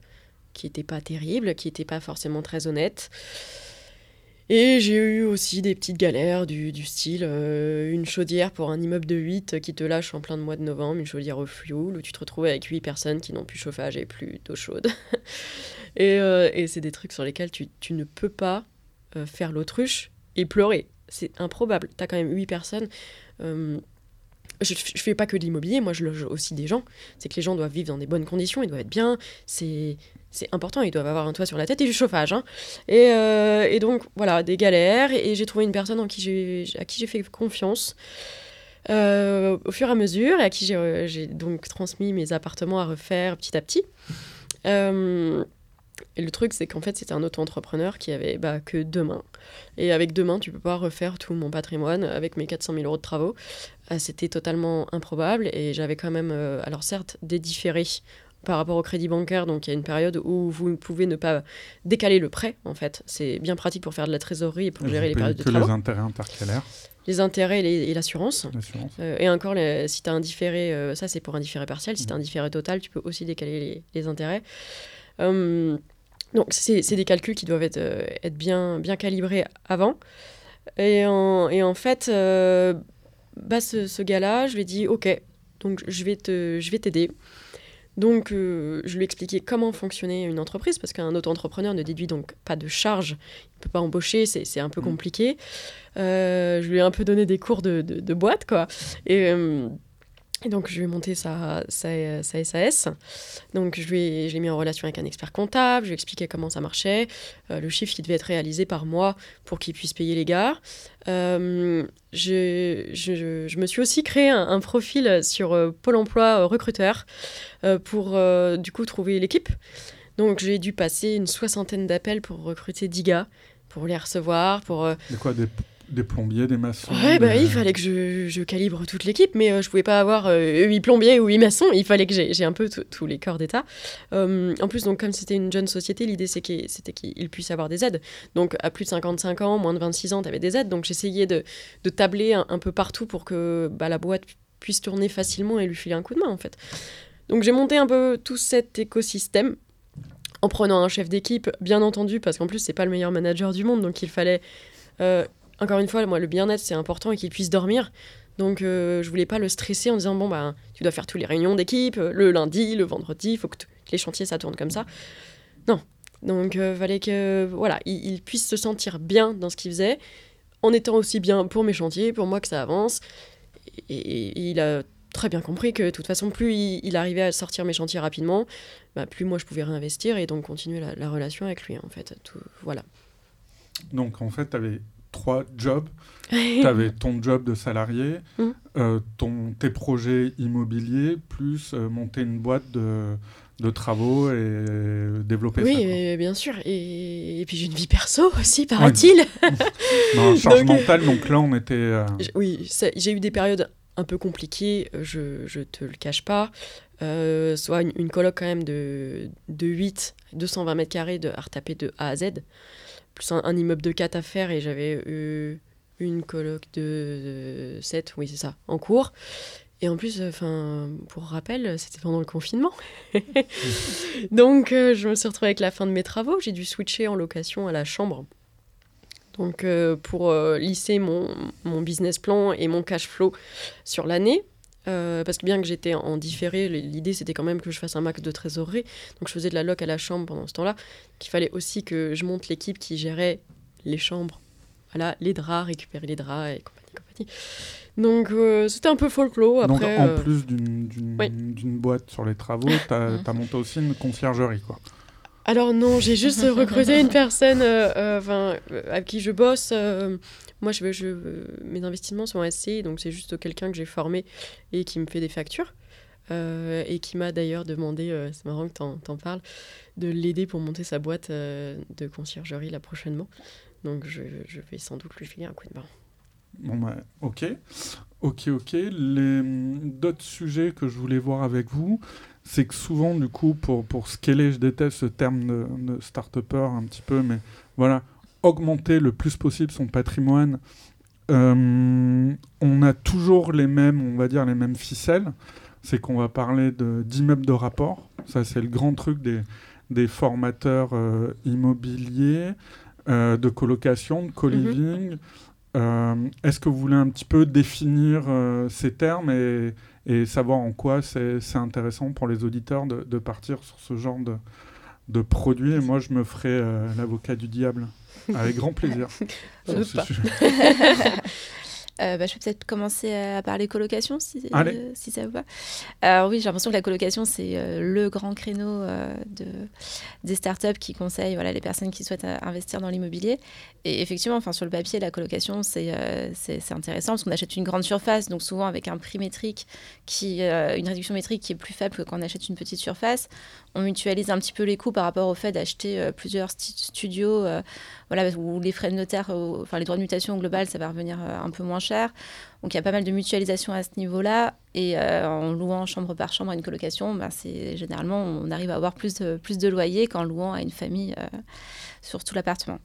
S1: qui n'étaient pas terribles, qui n'étaient pas forcément très honnêtes. Et j'ai eu aussi des petites galères du, du style une chaudière pour un immeuble de 8 qui te lâche en plein de mois de novembre, une chaudière au fioul, où tu te retrouves avec 8 personnes qui n'ont plus chauffage et plus d'eau chaude. et, et c'est des trucs sur lesquels tu, tu ne peux pas faire l'autruche et pleurer. C'est improbable. Tu as quand même 8 personnes je, je fais pas que de l'immobilier, moi je loge aussi des gens. C'est que les gens doivent vivre dans des bonnes conditions, ils doivent être bien. C'est c'est important, ils doivent avoir un toit sur la tête et du chauffage. Hein. Et, euh, et, donc, voilà, des galères. Et j'ai trouvé une personne en qui à qui j'ai fait confiance euh, au fur et à mesure et à qui j'ai donc transmis mes appartements à refaire petit à petit. Euh, et le truc, c'est qu'en fait, c'était un auto-entrepreneur qui avait bah, que deux mains. Et avec deux mains, tu peux pas refaire tout mon patrimoine avec mes 400 000 euros de travaux. Euh, c'était totalement improbable. Et j'avais quand même, euh, alors certes, des différés par rapport au crédit bancaire. Donc il y a une période où vous pouvez ne pas décaler le prêt, en fait. C'est bien pratique pour faire de la trésorerie et pour gérer les périodes de travaux.
S2: les intérêts intercalaires
S1: les intérêts et l'assurance. Euh, et encore, si tu as un différé, ça c'est pour un différé partiel, si tu as un différé total, tu peux aussi décaler les, les intérêts. Hum, donc, c'est des calculs qui doivent être, euh, être bien, bien calibrés avant. Et en, et en fait, euh, bah, ce, ce gars-là, je lui ai dit Ok, donc je vais t'aider. Donc, euh, je lui ai expliqué comment fonctionnait une entreprise, parce qu'un auto-entrepreneur ne déduit donc pas de charges, il ne peut pas embaucher, c'est un peu mmh. compliqué. je lui ai un peu donné des cours de, de, de boîte, quoi. Et donc, je lui ai monté sa, sa, SAS. Donc, je, l'ai mis en relation avec un expert comptable, je lui ai expliqué comment ça marchait, euh, le chiffre qui devait être réalisé par mois pour qu'il puisse payer les gars. Euh, je, me suis aussi créé un, profil sur euh, Pôle emploi recruteur pour, du coup, trouver l'équipe. Donc, j'ai dû passer une soixantaine d'appels pour recruter 10 gars, pour les recevoir, pour...
S2: De quoi Des des plombiers, des maçons
S1: Ouais, bah, il fallait que je, je calibre toute l'équipe, mais je euh, je pouvais pas avoir euh, 8 plombiers ou 8 maçons, il fallait que j'ai un peu tous les corps d'État. Euh, en plus, donc, comme c'était une jeune société, l'idée c'était qu'ils puissent avoir des aides. Donc, à plus de 55 ans, moins de 26 ans, tu avais des aides. Donc, j'essayais de, de, tabler un, peu partout pour que bah, la boîte puisse tourner facilement et lui filer un coup de main, en fait. Donc, j'ai monté un peu tout cet écosystème en prenant un chef d'équipe, bien entendu, parce qu'en plus, c'est pas le meilleur manager du monde, donc il fallait euh, encore une fois, moi, le bien-être, c'est important et qu'il puisse dormir. Donc, euh, je voulais pas le stresser en disant bon, bah, tu dois faire toutes les réunions d'équipe, euh, le lundi, le vendredi, il faut que, les chantiers, ça tourne comme ça. Non. Donc, euh, fallait que, voilà, il, puisse se sentir bien dans ce qu'il faisait, en étant aussi bien pour mes chantiers, pour moi que ça avance. Et, il a très bien compris que de toute façon, plus il, arrivait à sortir mes chantiers rapidement, bah, plus moi je pouvais réinvestir et donc continuer la, la relation avec lui, en fait. Voilà.
S2: Donc, en fait, tu avais trois jobs. tu avais ton job de salarié, mm. euh, ton, tes projets immobiliers, plus euh, monter une boîte de, de travaux et développer
S1: oui, ça. Oui, bien sûr. Et, puis j'ai une vie perso aussi, paraît-il.
S2: non, charge donc, mentale, donc là on était... Euh,
S1: oui, j'ai eu des périodes un peu compliquées, je, je te le cache pas. soit une, une, coloc quand même de, de 8, 220 mètres carrés de, à retaper de A à Z plus un, immeuble de 4 à faire et j'avais eu une coloc de, 7, oui c'est ça, en cours. Et en plus, enfin, pour rappel, c'était pendant le confinement. Donc, euh, je me suis retrouvée avec la fin de mes travaux. J'ai dû switcher en location à la chambre. Donc, euh, pour euh, lisser mon, mon, business plan et mon cash flow sur l'année, euh, parce que bien que j'étais en différé, l'idée c'était quand même que je fasse un max de trésorerie. Donc je faisais de la loc à la chambre pendant ce temps-là. Qu'il fallait aussi que je monte l'équipe qui gérait les chambres. Voilà, les draps, récupérer les draps et compagnie, compagnie. Donc euh, c'était un peu folklore. Après,
S2: Donc en euh, plus d'une boîte sur les travaux, tu as, monté aussi une conciergerie quoi.
S1: Alors non, j'ai juste recruté une personne avec qui je bosse moi, je, je, mes investissements sont assez, donc c'est juste quelqu'un que j'ai formé et qui me fait des factures. Euh, et qui m'a d'ailleurs demandé, euh, c'est marrant que tu en, parles, de l'aider pour monter sa boîte euh, de conciergerie là prochainement. Donc je, je, vais sans doute lui filer un coup de main.
S2: Bon bah, ok, ok, ok. D'autres sujets que je voulais voir avec vous, c'est que souvent, du coup, pour, pour scaler, je déteste ce terme de, de start-upper un petit peu, mais voilà, augmenter le plus possible son patrimoine, euh, on a toujours les mêmes, on va dire, les mêmes ficelles. C'est qu'on va parler d'immeubles de, rapport. Ça, c'est le grand truc des, des formateurs immobiliers, de colocation, de co-living. Mhm. Est-ce que vous voulez un petit peu définir ces termes et, et, savoir en quoi c'est intéressant pour les auditeurs de, de, partir sur ce genre de, de produit? Et moi, je me ferai l'avocat du diable. Avec grand plaisir.
S3: Euh, bah, je vais peut-être commencer à parler colocation, si, euh, si ça vous va. Alors oui, j'ai l'impression que la colocation, c'est euh, le grand créneau de, des startups qui conseillent voilà, les personnes qui souhaitent investir dans l'immobilier. Et effectivement, enfin, sur le papier, la colocation, c'est c'est intéressant parce qu'on achète une grande surface, donc souvent avec un prix métrique, qui, une réduction métrique qui est plus faible que quand on achète une petite surface. On mutualise un petit peu les coûts par rapport au fait d'acheter plusieurs studios, voilà, où les frais de notaire, enfin les droits de mutation global, ça va revenir un peu moins cher. Donc il y a pas mal de mutualisation à ce niveau-là. Et euh, en louant chambre par chambre à une colocation, ben, c'est généralement on arrive à avoir plus de, plus de loyer qu'en louant à une famille euh, sur tout l'appartement.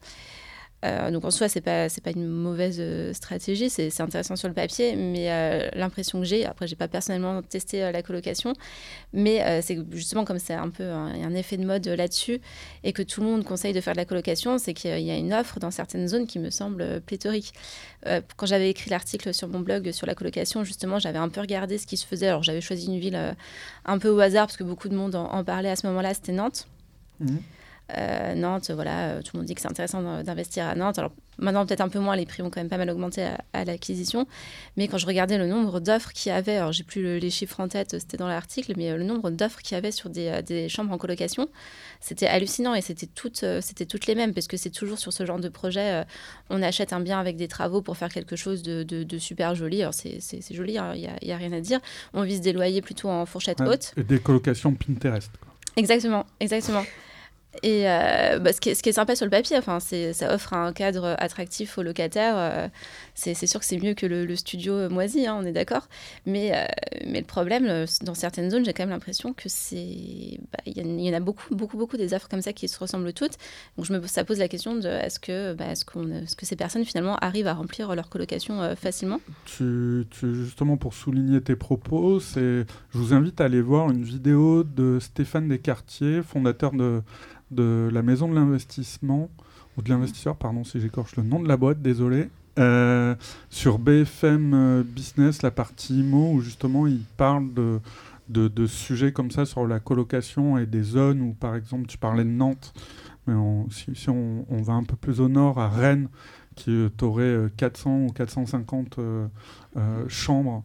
S3: Euh, donc en soi, c'est pas pas une mauvaise euh, stratégie, c'est intéressant sur le papier, mais euh, l'impression que j'ai, après j'ai pas personnellement testé la colocation, mais c'est justement comme c'est un peu un, un, effet de mode là-dessus et que tout le monde conseille de faire de la colocation, c'est qu'il y a une offre dans certaines zones qui me semble pléthorique. quand j'avais écrit l'article sur mon blog sur la colocation, justement, j'avais un peu regardé ce qui se faisait. Alors j'avais choisi une ville un peu au hasard parce que beaucoup de monde en, parlait à ce moment-là, c'était Nantes. Mmh. Euh, Nantes, voilà, euh, tout le monde dit que c'est intéressant d'investir à Nantes. Alors maintenant, peut-être un peu moins, les prix ont quand même pas mal augmenté à, l'acquisition. Mais quand je regardais le nombre d'offres qu'il y avait, alors j'ai plus les chiffres en tête, c'était dans l'article, mais euh, le nombre d'offres qu'il y avait sur des, chambres en colocation, c'était hallucinant et c'était toutes, c'était toutes les mêmes, parce que c'est toujours sur ce genre de projet, on achète un bien avec des travaux pour faire quelque chose de, super joli. Alors c'est joli, il hein, n'y a, a, rien à dire. On vise des loyers plutôt en fourchette haute.
S2: Et des colocations Pinterest.
S3: Exactement, exactement. Et euh, bah, ce, qui est, ce, qui est, sympa sur le papier, enfin, ça offre un cadre attractif aux locataires. Euh, c'est sûr que c'est mieux que le, studio moisi, hein, on est d'accord. Mais, euh, mais le problème, dans certaines zones, j'ai quand même l'impression que c'est. Bah, il y, en a beaucoup, beaucoup, beaucoup des offres comme ça qui se ressemblent toutes. Donc je me, ça pose la question de est-ce que, bah, est -ce que ces personnes finalement arrivent à remplir leur colocation facilement?
S2: Justement, pour souligner tes propos, je vous invite à aller voir une vidéo de Stéphane Descartiers, fondateur de de la maison de l'investissement, ou de l'investisseur, pardon si j'écorche le nom de la boîte, désolé, euh, sur BFM euh, Business, la partie IMO, où justement il parle de, de, sujets comme ça sur la colocation et des zones où, par exemple, tu parlais de Nantes, mais si, on, va un peu plus au nord, à Rennes, qui euh, aurait 400 ou 450 chambres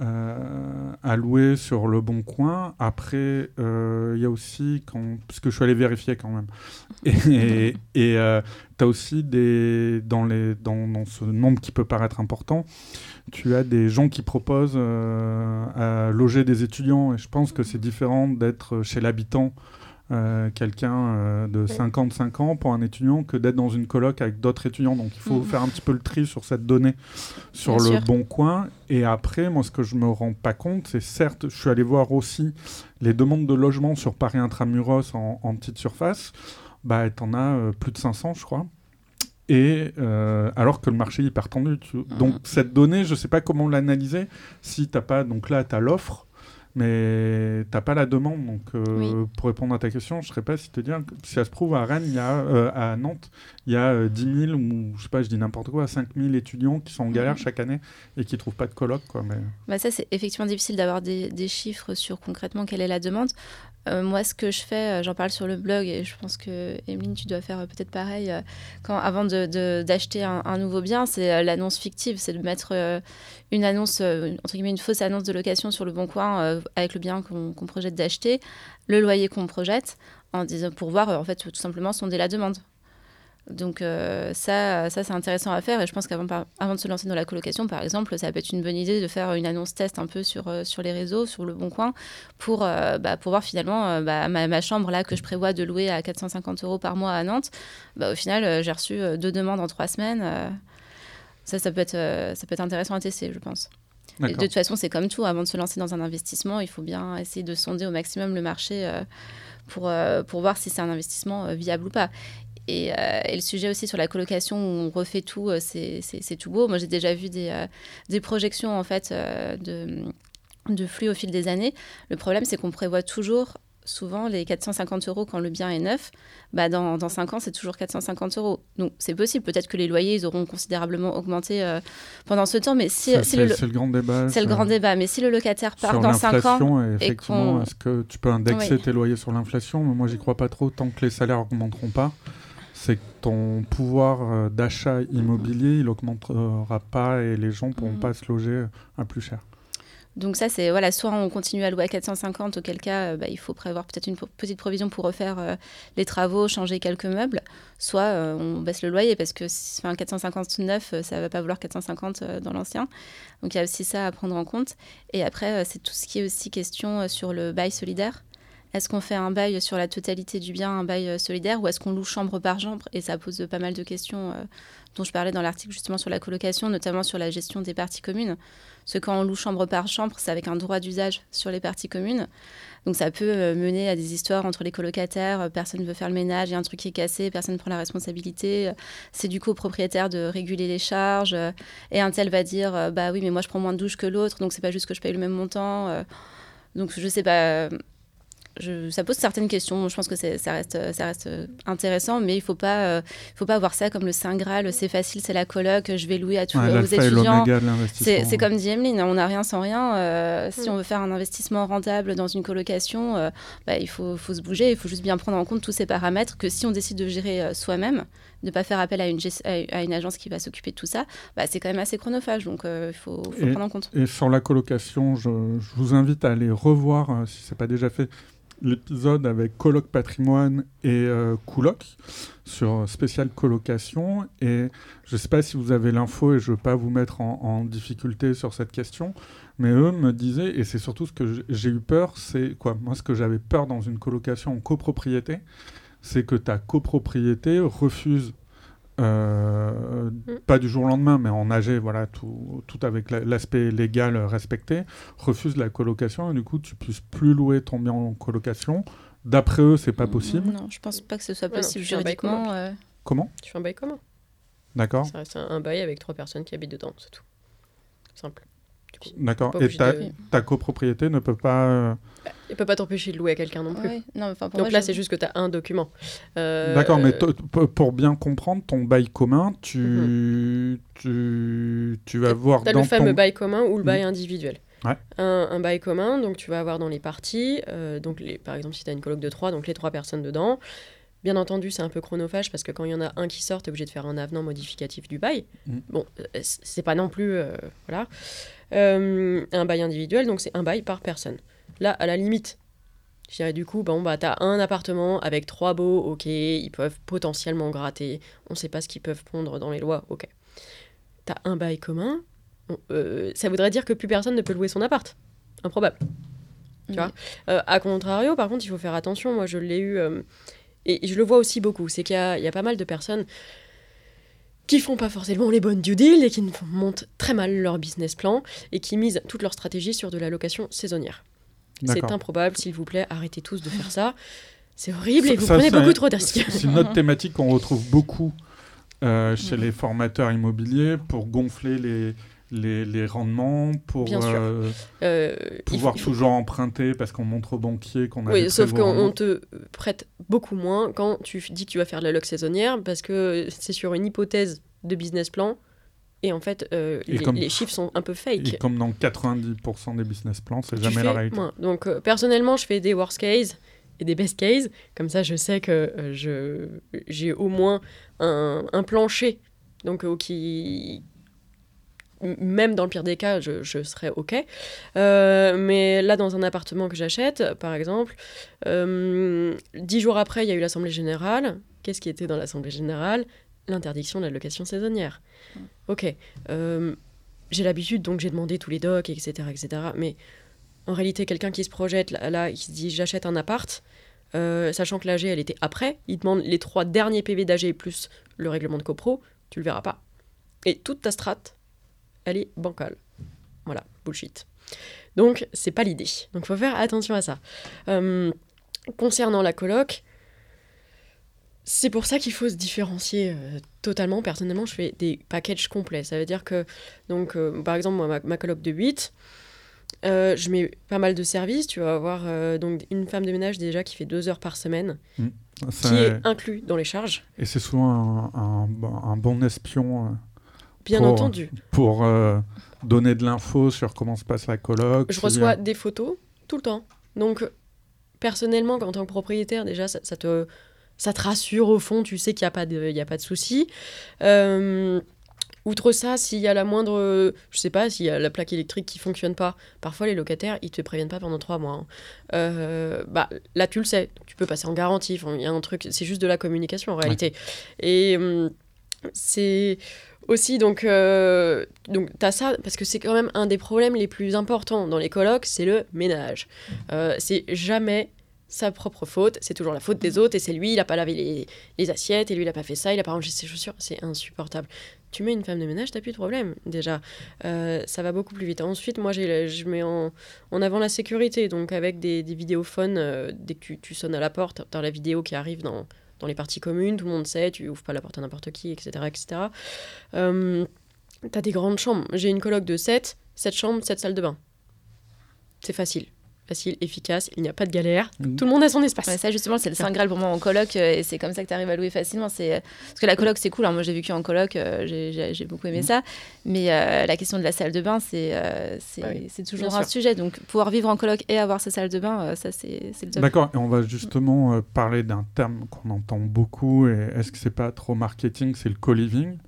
S2: euh, à louer sur le bon coin. Après, euh, il y a aussi, quand, parce que je suis allé vérifier quand même, et tu euh, as aussi des, dans, les, dans, dans, ce nombre qui peut paraître important, tu as des gens qui proposent à loger des étudiants, et je pense que c'est différent d'être chez l'habitant euh, quelqu'un euh, de 55 ans pour un étudiant que d'être dans une coloc avec d'autres étudiants. Donc il faut mm. faire un petit peu le tri sur cette donnée, sur le bon coin. Et après, moi, ce que je me rends pas compte, c'est certes, je suis allé voir aussi les demandes de logement sur Paris Intramuros en, en petite surface. Bah, en as euh, plus de 500, je crois. Et alors que le marché est hyper tendu. Mm. Donc cette donnée, je ne sais pas comment l'analyser. Si tu n'as pas, donc là, tu as l'offre mais t'as pas la demande. Donc, euh, pour répondre à ta question, je ne serais pas si te dire, si ça se prouve à Rennes, il y a, euh, à Nantes, il y a 10 euh, 000 ou je sais pas, je dis n'importe quoi, 5 000 étudiants qui sont en galère mhm. chaque année et qui trouvent pas de colloque. Quoi, mais...
S3: Bah ça, c'est effectivement difficile d'avoir des, des, chiffres sur concrètement quelle est la demande. Euh, moi, ce que je fais, euh, j'en parle sur le blog et je pense que Emeline, tu dois faire peut-être pareil. quand, avant d'acheter un, nouveau bien, c'est l'annonce fictive, c'est de mettre une annonce, entre guillemets, une fausse annonce de location sur le bon coin avec le bien qu'on projette d'acheter, le loyer qu'on projette, en disant, pour voir en fait tout simplement sonder la demande. Donc euh, ça, ça c'est intéressant à faire et je pense qu'avant avant de se lancer dans la colocation, par exemple, ça peut être une bonne idée de faire une annonce test un peu sur, euh, sur les réseaux, sur le bon coin, pour, euh, bah, pour voir finalement bah, ma, chambre là que je prévois de louer à 450 euros par mois à Nantes. Bah, au final, j'ai reçu deux demandes en trois semaines. ça, ça peut, être, ça peut être intéressant à tester, je pense. de toute façon, c'est comme tout. Avant de se lancer dans un investissement, il faut bien essayer de sonder au maximum le marché pour, pour voir si c'est un investissement viable ou pas. Euh, et, le sujet aussi sur la colocation où on refait tout, euh, c'est tout beau. Moi, j'ai déjà vu des, euh, des, projections en fait de, de, flux au fil des années. Le problème, c'est qu'on prévoit toujours souvent les 450 euros quand le bien est neuf, bah dans, dans 5 ans, c'est toujours 450 euros. Donc c'est possible, peut-être que les loyers, ils auront considérablement augmenté pendant ce temps, mais si,
S2: C'est
S3: si le,
S2: c'est le grand débat.
S3: c'est le grand débat, mais si le locataire part
S2: Sur
S3: dans 5 ans,
S2: et effectivement, est-ce que tu peux indexer
S3: Oui.
S2: tes loyers sur l'inflation? Moi, j'y crois pas trop. Tant que les salaires augmenteront pas, c'est que ton pouvoir euh, d'achat immobilier, il augmentera pas et les gens pourront
S3: Mhm.
S2: pas se loger à plus cher.
S3: Donc ça, c'est voilà, soit on continue à louer à 450, auquel cas euh, bah, il faut prévoir peut-être une petite provision pour refaire euh, les travaux, changer quelques meubles, soit euh, on baisse le loyer parce que si- enfin, 459, euh, ça va pas vouloir 450 euh, dans l'ancien. Donc il y a aussi ça à prendre en compte. Et après, euh, c'est tout ce qui est aussi question euh, sur le bail solidaire. Est-ce qu'on fait un bail sur la totalité du bien, un bail euh, solidaire, ou est-ce qu'on loue chambre par chambre? Et ça pose pas mal de questions euh, dont je parlais dans l'article justement sur la colocation, notamment sur la gestion des parties communes. Parce que quand on loue chambre par chambre, c'est avec un droit d'usage sur les parties communes. Donc ça peut euh, mener à des histoires entre les colocataires, personne ne veut faire le ménage, il y a un truc qui est cassé, personne ne prend la responsabilité. C'est du coup au propriétaire de réguler les charges. Et un tel va dire, bah oui, mais moi je prends moins de douches que l'autre, donc c'est pas juste que je paye le même montant. Donc je sais pas. Euh, je- ça pose certaines questions. Je pense que ça reste, ça reste euh, intéressant, mais il faut pas, euh, faut pas voir ça comme le saint graal. C'est facile, c'est la coloc. Je vais louer à tous
S2: Ouais,
S3: aux étudiants. C'est comme dit Emeline, on n'a rien sans rien. Euh, si
S1: Mm.
S3: on veut faire un investissement rentable dans une colocation, euh, bah, il faut, faut se bouger, il faut juste bien prendre en compte tous ces paramètres que si on décide de gérer euh, soi-même, de ne pas faire appel à une, à agence qui va s'occuper de tout ça, bah, c'est quand même assez chronophage, donc euh, il faut, faut
S2: Et-
S3: prendre en compte.
S2: Et sur la colocation, je, je vous invite à aller revoir, euh, si ce n'est pas déjà fait, l'épisode avec Coloc Patrimoine et euh, sur euh, spécial colocation. Et je ne sais pas si vous avez l'info et je ne veux pas vous mettre en, en difficulté sur cette question, mais eux me disaient, et c'est surtout ce que j'ai eu peur, c'est quoi? Moi, ce que j'avais peur dans une colocation en copropriété, c'est que ta copropriété refuse euh, pas du jour au lendemain, mais en AG, voilà, tout, tout avec la- l'aspect légal respecté, refuse la colocation et du coup, tu puisses plus louer ton bien en colocation. D'après eux, c'est pas possible.
S3: Non, je pense pas que ce soit
S1: Ouais, non,
S3: possible
S1: tu fais un bail
S3: juridiquement.
S1: commun.
S3: euh,
S2: Comment?
S1: Tu fais un bail commun.
S2: D'accord
S1: Ça reste un, un bail avec trois personnes qui habitent dedans, c'est tout. Simple.
S2: D'accord. Et ta,
S1: de-
S2: ta copropriété ne peut pas. euh,
S1: il peut pas t'empêcher de louer à quelqu'un non plus.
S3: ouais, non, enfin, pour
S1: Donc
S3: moi,
S1: là,
S3: je-
S1: c'est juste que tu as un document. Euh,
S2: D'accord, mais
S1: euh,
S2: pour bien comprendre, ton bail commun, tu,
S1: Mhm.
S2: tu, tu vas voir
S1: T'as
S2: dans
S1: le fameux
S2: ton...
S1: bail commun ou le bail individuel.
S2: Ouais.
S1: Un, un bail commun, donc tu vas avoir dans les parties, euh, donc les, par exemple si tu as une coloc de trois, donc les trois personnes dedans. Bien entendu, c'est un peu chronophage parce que quand il y en a un qui sort, tu es obligé de faire un avenant modificatif du bail.
S2: Mhm.
S1: Bon, c'est pas non plus. euh, voilà. Euh, un bail individuel, donc c'est un bail par personne. Là, à la limite, je dirais du coup, bon, bah, tu as un appartement avec trois beaux, ok, ils peuvent potentiellement gratter, on sait pas ce qu'ils peuvent pondre dans les lois, ok. Tu as un bail commun, euh, ça voudrait dire que plus personne ne peut louer son appart. Improbable. tu vois? Euh, à contrario, par contre, il faut faire attention. Moi, je l'ai eu. euh, et je le vois aussi beaucoup. C'est qu'il y a pas mal de personnes qui font pas forcément les bonnes due deals et qui montent très mal leur business plan et qui misent toute leur stratégie sur de la location saisonnière. C'est improbable, s'il vous plaît, arrêtez tous de faire ça. C'est horrible et vous
S2: ça,
S1: prenez beaucoup trop de risques.
S2: C'est une autre thématique qu'on retrouve beaucoup euh, chez les formateurs immobiliers pour gonfler les, les, les rendements, pour euh,
S1: Euh,
S2: pouvoir
S1: faut-
S2: toujours emprunter parce qu'on montre au banquier qu'on a
S1: Oui,
S2: des
S1: sauf qu'on te prête beaucoup moins quand tu dis que tu vas faire de la loc saisonnière parce que c'est sur une hypothèse de business plan et en fait euh,
S2: Et
S1: les,
S2: comme-
S1: les chiffres sont un peu fake.
S2: Et comme dans 90% des business plans, c'est jamais la réalité.
S1: moins. Donc personnellement, je fais des worst case et des best case. Comme ça, je sais que je j'ai au moins un, un plancher. Donc euh, qui même dans le pire des cas, je, je serais OK. Euh, mais là, dans un appartement que j'achète, par exemple, euh, dix jours après, il y a eu l'Assemblée Générale. Qu'est-ce qui était dans l'Assemblée Générale? L'interdiction de la location saisonnière. OK. euh, j'ai l'habitude, donc j'ai demandé tous les docs, etc. etc. Mais en réalité, quelqu'un qui se projette, là, là, il se dit j'achète un appart, sachant que l'AG, elle était après, il demande les trois derniers PV d'AG plus le règlement de copro, tu le verras pas. Et toute ta strate, elle est bancale. Voilà, bullshit. Donc, c'est pas l'idée. Donc, faut faire attention à ça. Euh, concernant la coloc, c'est pour ça qu'il faut se différencier euh, totalement. Personnellement, je fais des packages complets. Ça veut dire que, donc, euh, par exemple, moi, ma, ma coloc de 8, Euh, je mets pas mal de services. Tu vas avoir euh, donc une femme de ménage déjà qui fait deux heures par semaine,
S2: Ça-
S1: qui est inclus dans les charges,
S2: Et c'est souvent un, un- un bon espion
S1: bien
S2: Pour-
S1: entendu.
S2: pour euh, donner de l'info sur comment se passe la coloc.
S1: Je reçois des photos tout le temps. Donc, personnellement, en tant que propriétaire, déjà, ça, ça te, ça te rassure au fond. Tu sais qu'il n'y a pas de, y a pas de souci. Euh, outre ça, s'il y a la moindre, je sais pas, s'il y a la plaque électrique qui fonctionne pas, parfois les locataires, ils te préviennent pas pendant trois mois. hein. Euh, bah, là, tu le sais, tu peux passer en garantie. Il y a un truc, c'est juste de la communication en réalité. Et hum, c'est aussi donc euh, donc t'as ça parce que c'est quand même un des problèmes les plus importants dans les colocs, c'est le ménage. Euh, c'est jamais sa propre faute, c'est toujours la faute des autres et c'est lui, il a pas lavé les, les assiettes et lui il a pas fait ça, il a pas rangé ses chaussures, c'est insupportable. Tu mets une femme de ménage, t'as plus de problème déjà. Euh, ça va beaucoup plus vite. Ensuite, moi je mets en, en avant la sécurité, donc avec des, des vidéophones, dès que tu, tu sonnes à la porte, t'as la vidéo qui arrive dans, dans les parties communes, tout le monde sait, tu ouvres pas la porte à n'importe qui, etc. etc. Euh, T'as des grandes chambres. J'ai une coloc de 7, 7 chambres, 7 salles de bain. C'est facile. Facile, efficace, il n'y a pas de galère.
S2: Mhm.
S1: Tout le monde a son espace.
S3: Ouais, ça justement c'est le saint graal pour moi en coloc euh, et c'est comme ça que tu arrives à louer facilement c'est parce que la coloc c'est cool alors moi j'ai vécu en coloc euh, j'ai- beaucoup aimé
S2: Mhm.
S3: ça mais euh, la question de la salle de bain c'est euh,
S1: Oui,
S3: c'est toujours
S1: bien
S3: un
S1: sûr.
S3: sujet donc pouvoir vivre en coloc et avoir sa salle de bain euh, ça c'est le top
S2: D'accord, et on va justement euh, parler d'un terme qu'on entend beaucoup, et est-ce que c'est pas trop marketing, c'est le co-living?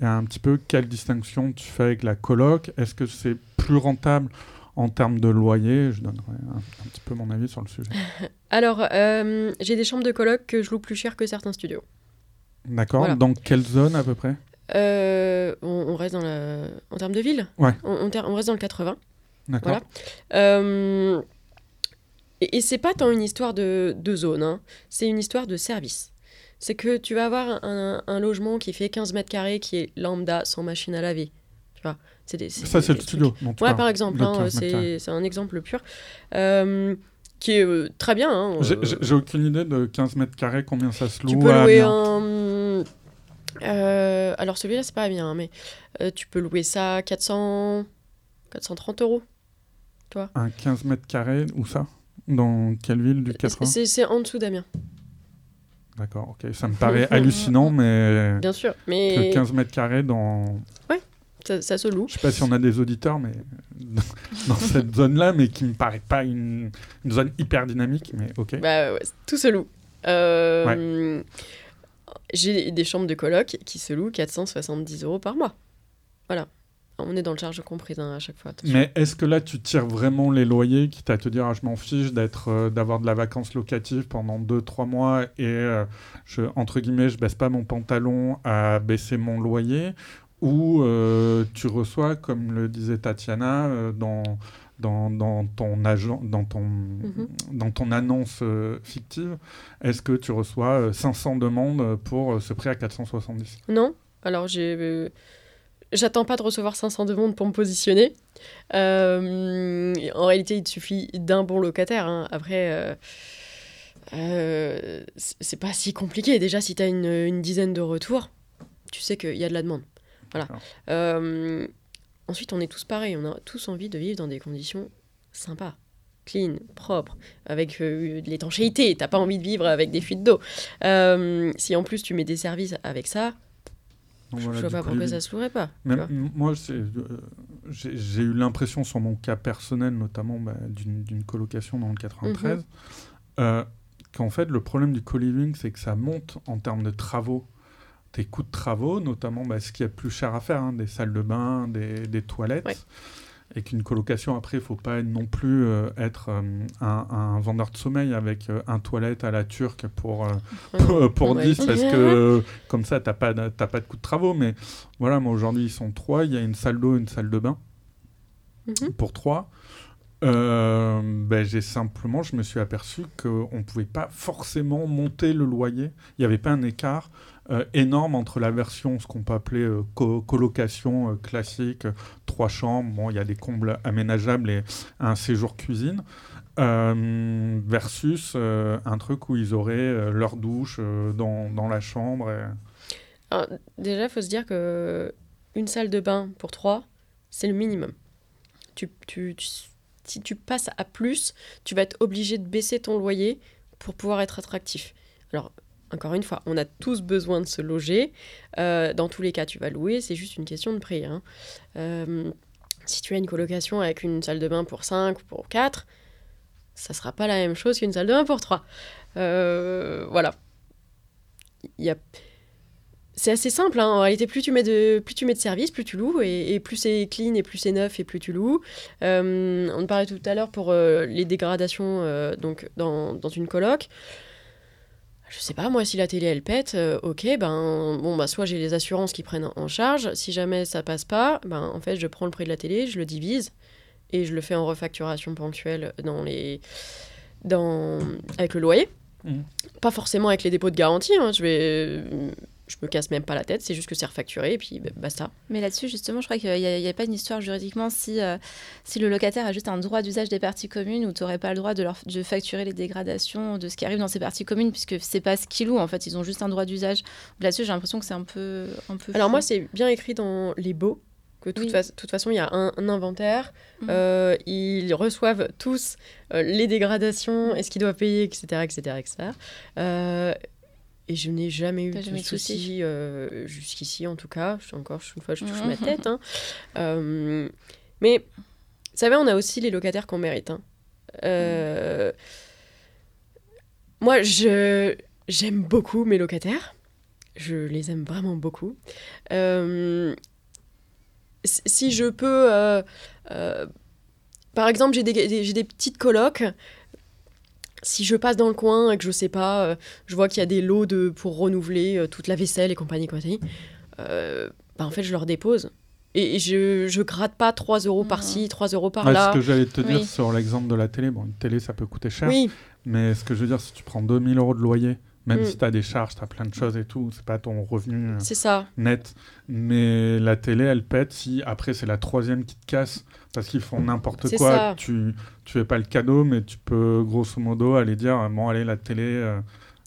S2: Et un petit peu, quelle distinction tu fais avec la coloc? Est-ce que c'est plus rentable en termes de loyer Je donnerai un, un petit peu mon avis sur le sujet.
S1: Alors, euh, j'ai des chambres de coloc que je loue plus cher que certains studios.
S2: D'accord
S1: Voilà.
S2: Dans quelle zone à peu près?
S1: Euh, on, on reste dans la... En termes de ville?
S2: Ouais.
S1: on, on ter- on reste dans le 80.
S2: D'accord
S1: Voilà. Euh, et et c'est pas tant une histoire de, de zone, hein. c'est une histoire de service. C'est que tu vas avoir un, un logement qui fait 15 mètres carrés, qui est lambda, sans machine à laver. Tu vois c'est des,
S2: Ça, c'est le studio dont tu
S1: Ouais, par exemple, hein,
S2: 15 mètres carrés.
S1: c'est un exemple pur. Euh, qui est euh, très bien. hein,
S2: J'ai-
S1: euh,
S2: J'ai aucune idée de 15 mètres carrés, combien ça se loue
S1: tu peux louer un. alors celui-là, c'est pas bien, hein, mais tu peux louer ça à 400... 430 euros.
S2: Un 15 mètres carrés, où ça? Dans quelle ville du 80
S1: C'est en dessous d'Amiens,
S2: D'accord, ok. Ça me paraît hallucinant, mais
S1: bien sûr.
S2: que
S1: Mais
S2: 15 mètres carrés dans...
S1: ça, ça se loue.
S2: Je sais pas si on a des auditeurs, mais dans cette zone-là, mais qui me paraît pas une, une zone hyper dynamique, mais ok.
S1: Bah, ouais, tout se loue. Euh, J'ai des chambres de coloc qui se louent 470 euros par mois. Voilà. On est dans le charge comprise hein, à chaque fois. attention.
S2: Mais est-ce que là, tu tires vraiment les loyers, quitte à te dire, ah, je m'en fiche d'être, euh, d'avoir de la vacance locative pendant 2-3 mois et, euh, je, entre guillemets, je baisse pas mon pantalon à baisser mon loyer Ou euh, tu reçois, comme le disait Tatiana, euh, dans, dans, dans, ton agent, dans, ton,
S1: Mhm.
S2: dans ton annonce euh, fictive, est-ce que tu reçois euh, 500 demandes pour euh, ce prix à 470
S1: Non. Alors, j'ai. euh, J'attends pas de recevoir 500 demandes pour me positionner. Euh, en réalité, il te suffit d'un bon locataire. hein. Après, euh, euh, c'est c'est pas si compliqué. Déjà, si tu as une, une dizaine de retours, tu sais qu'il y a de la demande. Voilà. Euh, ensuite, on est tous pareils. On a tous envie de vivre dans des conditions sympas, clean, propres, avec euh, de l'étanchéité. T'as pas envie de vivre avec des fuites d'eau. Euh, si en plus tu mets des services avec ça, je
S2: voilà,
S1: vois
S2: du
S1: pas
S2: coup,
S1: pourquoi
S2: les-
S1: ça se louerait pas.
S2: Même-
S1: vois.
S2: moi, euh, j'ai eu l'impression sur mon cas personnel, notamment bah, d'une colocation dans le 93,
S1: Mhm.
S2: euh, qu'en fait, le problème du co-living, c'est que ça monte en termes de travaux. Tes coûts de travaux, notamment bah, ce qui est plus cher à faire, hein, des salles de bain, des, des toilettes.
S1: Ouais.
S2: Et qu'une colocation, après, il faut pas non plus euh, être euh, un, un vendeur de sommeil avec euh, un toilette à la turque pour, pour, pour
S1: Ouais.
S2: 10 parce que comme ça, tu n'as pas, de- pas de coût de travaux. Mais voilà, moi aujourd'hui, ils sont trois. Il y a une salle d'eau, une salle de bain
S1: Mhm.
S2: pour trois. Euh, ben, j'ai simplement, je me suis aperçu qu'on ne pouvait pas forcément monter le loyer. Il n'y avait pas un écart euh, énorme entre la version, ce qu'on peut appeler euh, co- colocation euh, classique, trois chambres, bon, il y a des combles aménageables et un séjour cuisine, versus un truc où ils auraient leur douche dans, dans la chambre.
S1: déjà, il faut se dire que une salle de bain pour trois, c'est le minimum. Tu, tu- si tu passes à plus, tu vas être obligé de baisser ton loyer pour pouvoir être attractif. Alors, encore une fois, on a tous besoin de se loger. Euh, dans tous les cas, tu vas louer, c'est juste une question de prix. hein. Euh, si tu as une colocation avec une salle de bain pour 5 ou pour 4, ça sera pas la même chose qu'une salle de bain pour 3. Euh, voilà. A... C'est assez simple, hein. en réalité, plus tu, mets de, plus tu mets de services, plus tu loues, et, et plus c'est clean, et plus c'est neuf, et plus tu loues. On parlait tout à l'heure pour les dégradations donc dans, dans une coloc. Je sais pas, moi, si la télé elle pète, euh, ok, ben, bon, bah, soit j'ai les assurances qui prennent en charge. Si jamais ça passe pas, ben, en fait, je prends le prix de la télé, je le divise et je le fais en refacturation ponctuelle dans les, dans, avec le loyer.
S2: Mhm.
S1: Pas forcément avec les dépôts de garantie. hein, je vais, je me casse même pas la tête. C'est juste que c'est refacturé et puis bah, basta.
S3: Mais là-dessus, justement, je crois qu'il n'y a, pas une histoire juridiquement si, euh, si le locataire a juste un droit d'usage des parties communes où tu n'aurais pas le droit de, leur, de facturer les dégradations de ce qui arrive dans ces parties communes puisque c'est pas ce qu'ils louent en fait, ils ont juste un droit d'usage. Là-dessus, j'ai l'impression que c'est un peu, un peu.
S1: Alors moi, c'est bien écrit dans les baux que de toute,
S3: Oui.
S1: fa- toute façon, il y a un, un inventaire.
S3: Mhm.
S1: Euh, ils reçoivent tous euh, les dégradations et ce qu'ils doivent payer, etc. etc., etc. Euh, et je n'ai jamais eu de
S3: jamais soucis
S1: euh, jusqu'ici, en tout cas. Je encore, une fois, je touche ma
S3: Mhm.
S1: tête. hein. Euh, mais, vous savez, on a aussi les locataires qu'on mérite. hein. Euh, Moi, je j'aime beaucoup mes locataires. Je les aime vraiment beaucoup. Si- je peux... par exemple, j'ai des, des- j'ai des petites colocs. Si je passe dans le coin et que je sais pas, euh, je vois qu'il y a des lots de, pour renouveler euh, toute la vaisselle et compagnie, compagnie euh, bah, en fait, je leur dépose. Et, et je, je gratte pas 3 euros par-ci, 3 euros
S2: Ouais,
S1: par-là.
S2: ce que j'allais te dire
S3: Oui.
S2: sur l'exemple de la télé, bon, une télé ça peut coûter cher,
S1: Oui,
S2: mais ce que je veux dire, si tu prends 2000 euros de loyer, même
S1: Mm.
S2: si tu as des charges, tu as plein de choses et tout, c'est pas ton revenu
S1: c'est ça.
S2: net, mais la télé elle pète si après c'est la troisième qui te casse parce qu'ils font n'importe quoi,
S1: ça.
S2: tu tu fais pas le cadeau, mais tu peux grosso modo aller dire bon allez la télé euh,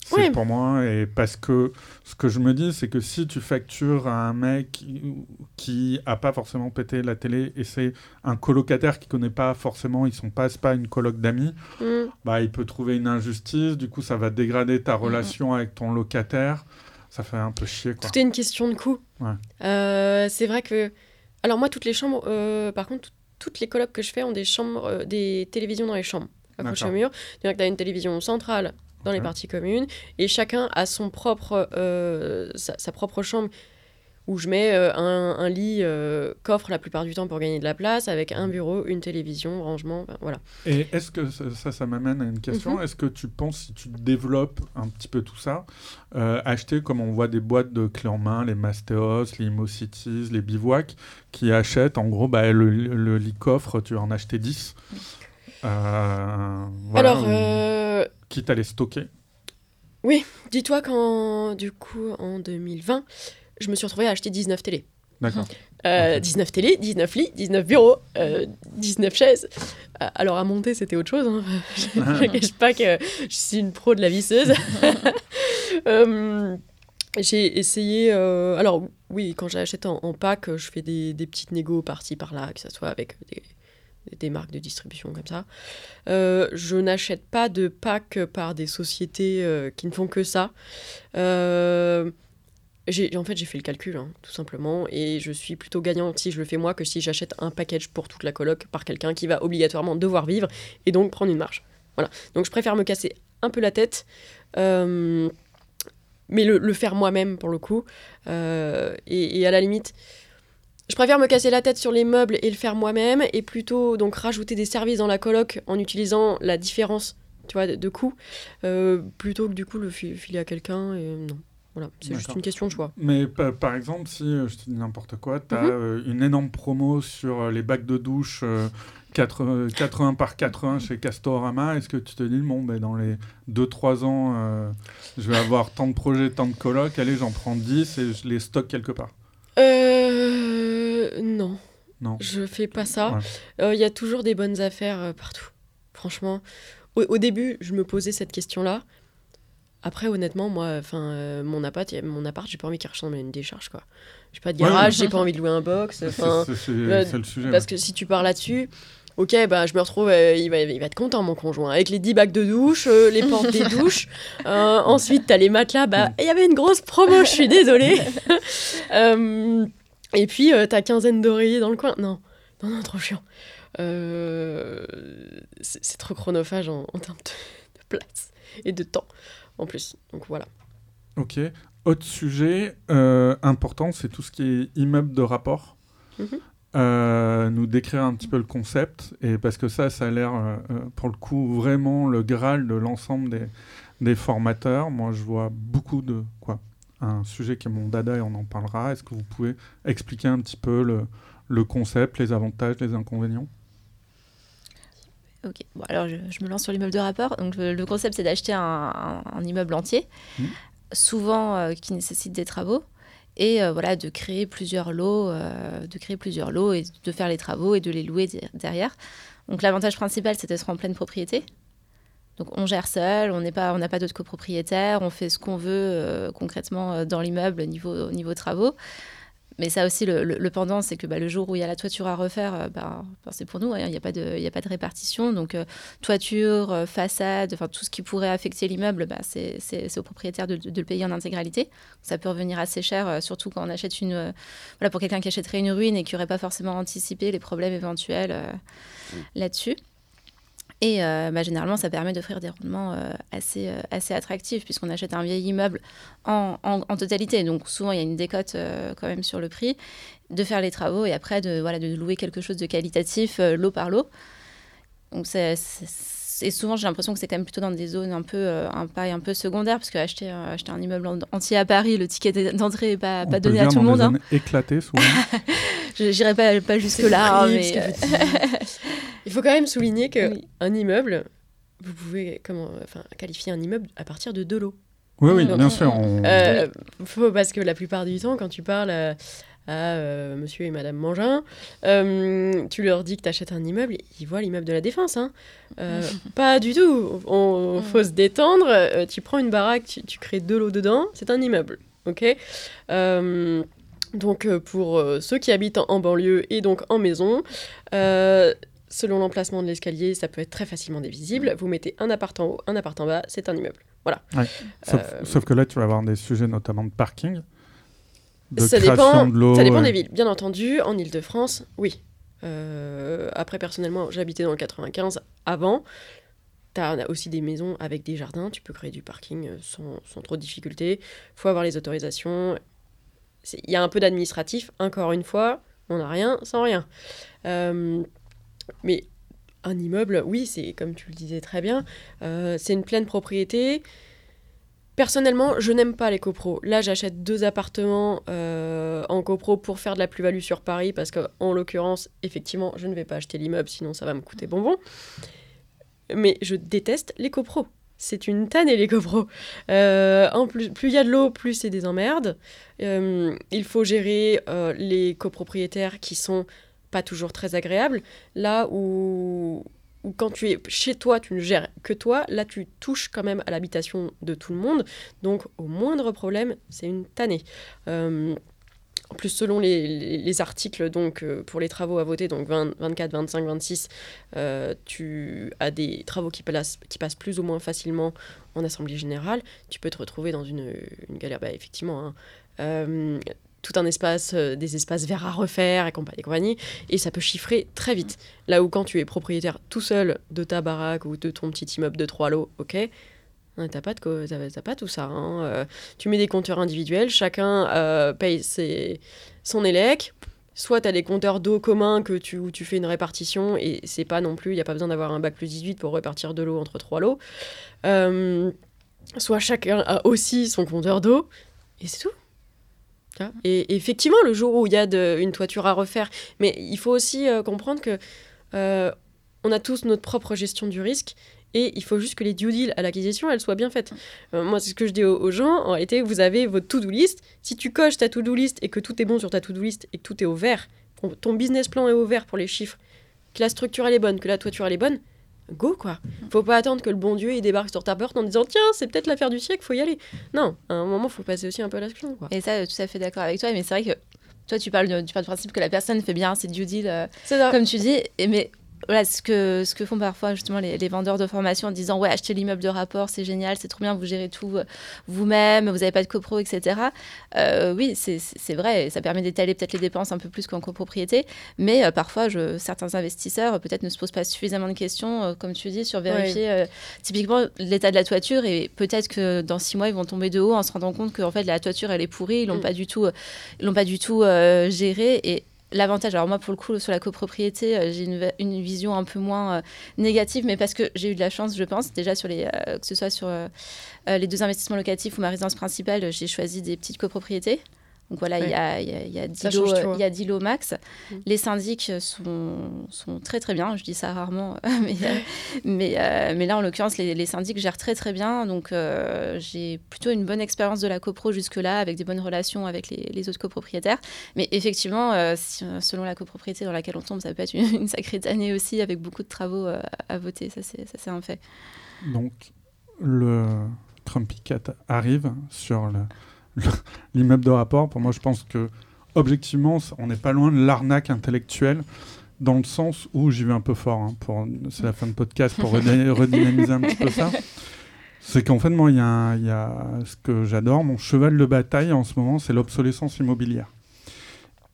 S2: c'est
S1: Oui.
S2: pour moi et parce que ce que je me dis c'est que si tu factures à un mec qui, a pas forcément pété la télé et c'est un colocataire qui connaît pas forcément ils sont pas pas une coloc d'amis
S1: Mm.
S2: bah il peut trouver une injustice du coup ça va dégrader ta relation avec ton locataire ça fait un peu chier quoi
S1: Tout est une question de coût.
S2: Ouais.
S1: Euh, c'est vrai que. Alors, moi, toutes les chambres, euh, par contre, toutes les colocs que je fais ont des chambres, euh, des télévisions dans les chambres, accrochées au mur. C'est-à-dire que tu as une télévision centrale dans les parties communes et chacun a son propre, euh, sa, sa propre chambre où je mets euh, un, un lit euh, coffre la plupart du temps pour gagner de la place avec un bureau, une télévision, rangement, voilà.
S2: Et est-ce que ça, ça, ça m'amène à une question
S1: Mhm.
S2: Est-ce que tu penses, si tu développes un petit peu tout ça, euh, acheter comme on voit des boîtes de clés en main, les Mastéos, les Imocities, les Bivouac, qui achètent en gros bah, le, le lit coffre, tu en acheter 10 Euh, voilà,
S1: Alors,
S2: ou- quitte à les stocker.
S1: dis-toi qu'en du coup, en 2020, je me suis retrouvée à acheter 19 télés.
S2: D'accord.
S1: Euh,
S2: Ok.
S1: 19 télé, 19 lits, 19 bureaux, euh, 19 chaises. Euh, Alors à monter, c'était autre chose. hein. je ne cache pas que je suis une pro de la visseuse. Euh, j'ai essayé... euh, alors oui, quand j'achète en, en pack, je fais des, des petites négos par-ci, par-là, que ce soit avec des, des marques de distribution comme ça. Euh, je n'achète pas de pack par des sociétés euh, qui ne font que ça. Euh, en fait, j'ai fait le calcul, hein, tout simplement, et je suis plutôt gagnante si je le fais moi que si j'achète un package pour toute la coloc par quelqu'un qui va obligatoirement devoir vivre et donc prendre une marge. Voilà. Donc je préfère me casser un peu la tête, euh, mais le, faire moi-même pour le coup. Euh, et, à la limite, je préfère me casser la tête sur les meubles et le faire moi-même, et plutôt donc rajouter des services dans la coloc en utilisant la différence, tu vois, de, de coût, euh, plutôt que du coup le fi- filer à quelqu'un. Et non. Voilà, c'est juste une question de choix.
S2: Mais pa- par exemple, si euh, je te dis n'importe quoi, tu as
S1: Mhm.
S2: une énorme promo sur euh, les bacs de douche euh, 80, 80 par 80 chez Castorama, est-ce que tu te dis, bon, ben, dans les 2-3 ans, euh, je vais avoir tant de projets, tant de colocs, allez, j'en prends 10 et je les stocke quelque part?
S1: Euh, non,
S2: Non.
S1: je fais pas ça.
S2: Ouais.
S1: Euh, Il y a toujours des bonnes affaires euh, partout. Franchement, au, au début, je me posais cette question-là. Après, honnêtement, moi, enfin, euh, mon appart, mon appart, j'ai pas envie qu'il ressemble à une décharge, quoi. J'ai pas de garage,
S2: ouais.
S1: j'ai pas envie de louer un box.
S2: C'est
S1: Enfin,
S2: c'est- c'est-
S1: euh,
S2: le sujet.
S1: parce
S2: ouais.
S1: que si tu pars là-dessus, Ok, bah, je me retrouve, euh, il, va, il va être content, mon conjoint, avec les 10 bacs de douche, euh, les portes des douches. Euh, ensuite, t'as les matelas. Bah, il y avait une grosse promo, je suis désolée. Euh, et puis, euh, ta quinzaine d'oreillers dans le coin. Non, non, non, trop chiant. Euh, c'est c'est trop chronophage en, en termes de, de place et de temps, en plus. Donc voilà.
S2: Ok. Autre sujet euh, important, c'est tout ce qui est immeuble de rapport.
S1: Mhm.
S2: Euh, nous décrire un petit peu le concept, et parce que ça, ça a l'air, euh, euh, pour le coup, vraiment le graal de l'ensemble des, des formateurs. Moi, je vois beaucoup de quoi Un sujet qui est mon dada et on en parlera. Est-ce que vous pouvez expliquer un petit peu le, le concept, les avantages, les inconvénients?
S3: Ok, bon, alors je, je me lance sur l'immeuble de rapport. Donc le, le concept, c'est d'acheter un, un- un immeuble entier,
S2: Mhm.
S3: souvent euh, qui nécessite des travaux, et euh, voilà, de créer plusieurs lots, euh, de créer plusieurs lots et de faire les travaux et de les louer de- derrière. Donc l'avantage principal, c'est d'être en pleine propriété. Donc on gère seul, on n'est pas, on n'a pas d'autres copropriétaires, on fait ce qu'on veut concrètement dans l'immeuble au niveau, au niveau travaux. Mais ça aussi, le, le- le pendant, c'est que bah, le jour où il y a la toiture à refaire, euh, bah, bah, c'est pour nous, hein, il n'y a, pas de- il y a pas de répartition. Donc euh, toiture, euh, façade, enfin tout ce qui pourrait affecter l'immeuble, bah, c'est au propriétaire de, de le payer en intégralité. Ça peut revenir assez cher, euh, surtout quand on achète une... voilà, pour quelqu'un qui achèterait une ruine et qui n'aurait pas forcément anticipé les problèmes éventuels euh, là-dessus. Et euh, bah, généralement, ça permet d'offrir des rendements euh, assez, euh, assez attractifs, puisqu'on achète un vieil immeuble en, en- totalité. Donc souvent, il y a une décote quand même sur le prix, de faire les travaux et après de, voilà, de louer quelque chose de qualitatif lot par lot. Donc c'est- et souvent, j'ai l'impression que c'est quand même plutôt dans des zones un peu, euh, un, pareil, un peu secondaires, parce que acheter, euh, acheter un immeuble en- entier à Paris, le ticket d'entrée n'est pas, pas donné à tout le monde. hein.
S2: éclatées, souvent.
S3: Je n'irai pas, pas jusque-là. hein,
S1: horrible,
S3: mais,
S1: ce que
S3: euh.
S1: Il faut quand même souligner que
S3: Oui.
S1: un immeuble, vous pouvez comment, enfin, qualifier un immeuble à partir de deux lots.
S2: Oui, oui,
S3: Donc,
S2: bien sûr. on-
S1: Euh, faut, parce que la plupart du temps, quand tu parles à, euh, monsieur et madame Mangin, euh, tu leur dis que tu achètes un immeuble, ils voient l'immeuble de la Défense. Hein. Euh, pas du tout. On, faut se détendre. Euh, tu prends une baraque, tu, tu crées deux lots dedans, c'est un immeuble. Ok? Euh, donc pour euh, ceux qui habitent en, en banlieue et donc en maison, euh, selon l'emplacement de l'escalier, ça peut être très facilement divisible. Vous mettez un appart en haut, un appart en bas, c'est un immeuble. Voilà.
S2: Sauf,
S1: Euh,
S2: sauf que là, tu vas avoir des sujets notamment de parking, de
S1: ça dépend,
S2: de
S1: ça dépend des villes. Bien entendu, en Ile-de-France, oui. Euh, après, personnellement, j'habitais dans le 95 avant. Tu as aussi des maisons avec des jardins. Tu peux créer du parking euh, sans, sans trop de difficultés. faut avoir les autorisations. Il y a un peu d'administratif. Encore une fois, on n'a rien sans rien. Euh, mais un immeuble, oui, c'est comme tu le disais très bien, euh, c'est une pleine propriété. Personnellement, je n'aime pas les copros. Là, j'achète deux appartements euh, en copro pour faire de la plus-value sur Paris parce que, en l'occurrence, effectivement, je ne vais pas acheter l'immeuble, sinon ça va me coûter bonbon. Mais je déteste les copros. C'est une tannée, les copros. Euh, en plus, plus il y a de l'eau, plus c'est des emmerdes. Euh, il faut gérer les copropriétaires qui sont pas toujours très agréables. Là où, où quand tu es chez toi, tu ne gères que toi, là tu touches quand même à l'habitation de tout le monde. Donc au moindre problème, c'est une tannée. Euh, en plus, selon les, les- les articles donc, euh, pour les travaux à voter, donc 20, 24, 25, 26, euh, tu as des travaux qui passent, plus ou moins facilement en Assemblée Générale. Tu peux te retrouver dans une, une galère, bah, effectivement. hein. Euh, tout un espace, euh, des espaces verts à refaire et compagnie, et compagnie, et ça peut chiffrer très vite. Là où quand tu es propriétaire tout seul de ta baraque ou de ton petit immeuble de trois lots, ok, hein, t'as pas, de pas tout ça. hein. Euh, tu mets des compteurs individuels, chacun euh, paye ses, son élec. Soit tu as des compteurs d'eau communs que tu, où tu fais une répartition et c'est pas non plus, il n'y a pas besoin d'avoir un bac plus 18 pour répartir de l'eau entre trois lots. Soit chacun a aussi son compteur d'eau et c'est tout. Et, effectivement, le jour où il y a de- une toiture à refaire, mais il faut aussi euh, comprendre que euh, on a tous notre propre gestion du risque et il faut juste que les due deals à l'acquisition, elles soient bien faites. Euh, moi, c'est ce que je dis aux, gens. En réalité, vous avez votre to-do list. Si tu coches ta to-do list et que tout est bon sur ta to-do list et que tout est au vert, ton business plan est au vert pour les chiffres, que la structure elle est bonne, que la toiture elle est bonne, go quoi. Faut pas attendre que le bon Dieu il débarque sur ta porte en disant tiens, c'est peut-être l'affaire du siècle, faut y aller. Non, à un moment, faut passer aussi un peu à l'action quoi.
S3: Et ça, euh, tout à fait d'accord avec toi. Mais c'est vrai que toi, tu parles, de- tu parles du principe que la personne fait bien ses due deals, euh, comme tu dis. Et mais voilà, ce, que, ce que font parfois justement les, vendeurs de formation en disant ouais achetez l'immeuble de rapport c'est génial c'est trop bien vous gérez tout euh, vous-même vous n'avez pas de copro etc euh, oui c'est vrai ça permet d'étaler peut-être les dépenses un peu plus qu'en copropriété mais euh, parfois je, certains investisseurs peut-être ne se posent pas suffisamment de questions comme tu dis sur vérifier typiquement l'état de la toiture et peut-être que dans six mois ils vont tomber de haut en se rendant compte que en fait la toiture elle est pourrie ils l'ont mm. pas du tout ils l'ont pas du tout gérée et l'avantage, alors moi pour le coup sur la copropriété, euh, j'ai une, vision un peu moins euh, négative, mais parce que j'ai eu de la chance, je pense, déjà euh, que ce soit sur les deux investissements locatifs ou ma résidence principale, j'ai choisi des petites copropriétés. Donc voilà, il y, a, y, y, a 10 lots, il y a 10 lots max. Mm. Les syndics sont, sont, très très bien, je dis ça rarement, mais, mais, euh, mais, là en l'occurrence, les, les, syndics gèrent très très bien. Donc euh, j'ai plutôt une bonne expérience de la copro jusque-là, avec des bonnes relations avec les, les autres copropriétaires. Mais effectivement, euh, selon la copropriété dans laquelle on tombe, ça peut être une, une sacrée année aussi, avec beaucoup de travaux à voter, ça c'est un fait.
S2: Donc le Trumpy Cat arrive sur le l'immeuble de rapport. Pour moi, je pense que objectivement, on n'est pas loin de l'arnaque intellectuelle dans le sens où j'y vais un peu fort. Hein, pour c'est la fin de podcast pour redynamiser un petit peu ça. C'est qu'en fait, moi, il y, a ce que j'adore, mon cheval de bataille en ce moment, c'est l'obsolescence immobilière.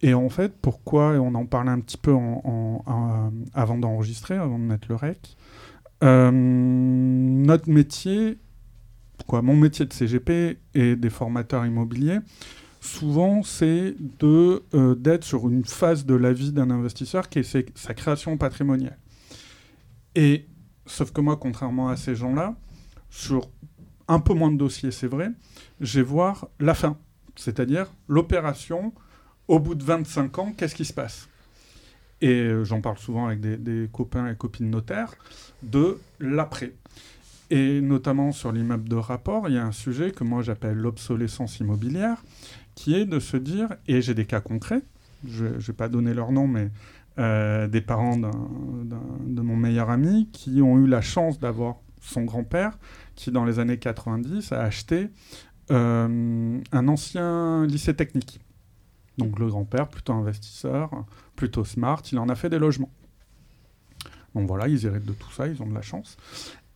S2: Et en fait, pourquoi, et on en parlait un petit peu en, avant d'enregistrer, avant de mettre le rec, euh, notre métier mon métier de CGP et des formateurs immobiliers, souvent, c'est de, euh, d'être sur une phase de la vie d'un investisseur qui est sa création patrimoniale. Et, sauf que moi, contrairement à ces gens-là, sur un peu moins de dossiers, c'est vrai, je vais voir la fin. C'est-à-dire l'opération, au bout de 25 ans, qu'est-ce qui se passe? Et euh, j'en parle souvent avec des copains et copines notaires, de l'après. Et notamment sur l'immeuble de rapport, il y a un sujet que moi j'appelle l'obsolescence immobilière, qui est de se dire, et j'ai des cas concrets, je ne vais pas donner leur nom, mais euh, des parents de mon meilleur ami qui ont eu la chance d'avoir son grand-père qui, dans les années 90, a acheté euh, un ancien lycée technique. Donc le grand-père, plutôt investisseur, plutôt smart, il en a fait des logements. Donc voilà, ils héritent de tout ça, ils ont de la chance.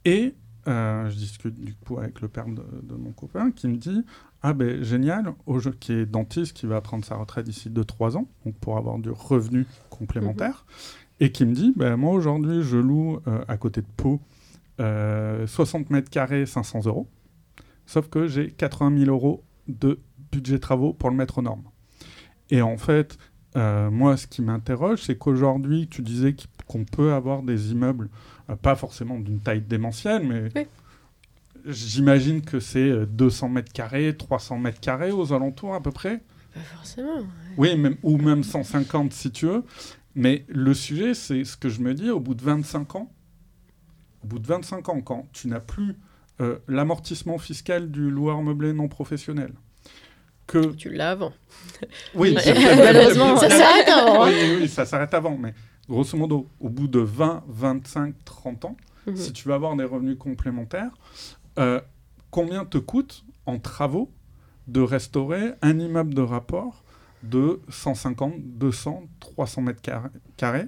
S2: Et euh, je discute du coup avec le père de, mon copain qui me dit Ah ben génial, au jeu, qui est dentiste, qui va prendre sa retraite d'ici 2-3 ans, donc pour avoir du revenu complémentaire, et qui me dit ben, Moi aujourd'hui, je loue euh, à côté de Pau 60 euh, mètres carrés, 500 euros, sauf que j'ai 80 000 euros de budget travaux pour le mettre aux normes. Et en fait, moi, ce qui m'interroge, c'est qu'aujourd'hui, tu disais qu'on peut avoir des immeubles euh, pas forcément d'une taille démentielle, mais j'imagine que c'est 200 euh, mètres carrés, 300 mètres carrés aux alentours à peu près.
S1: Pas forcément.
S2: Oui, même, ou même 150 si tu veux. Mais le sujet, c'est ce que je me dis, au bout de 25 ans, au bout de 25 ans, quand tu n'as plus euh, l'amortissement fiscal du loueur meublé non professionnel, que...
S1: Tu l'as avant.
S2: Oui,
S1: malheureusement, ça s'arrête avant.
S2: Oui, oui, ça s'arrête avant, mais grosso modo, au bout de 20, 25, 30 ans, mhm. si tu veux avoir des revenus complémentaires, euh, combien te coûte en travaux de restaurer un immeuble de rapport de 150, 200, 300 mètres carrés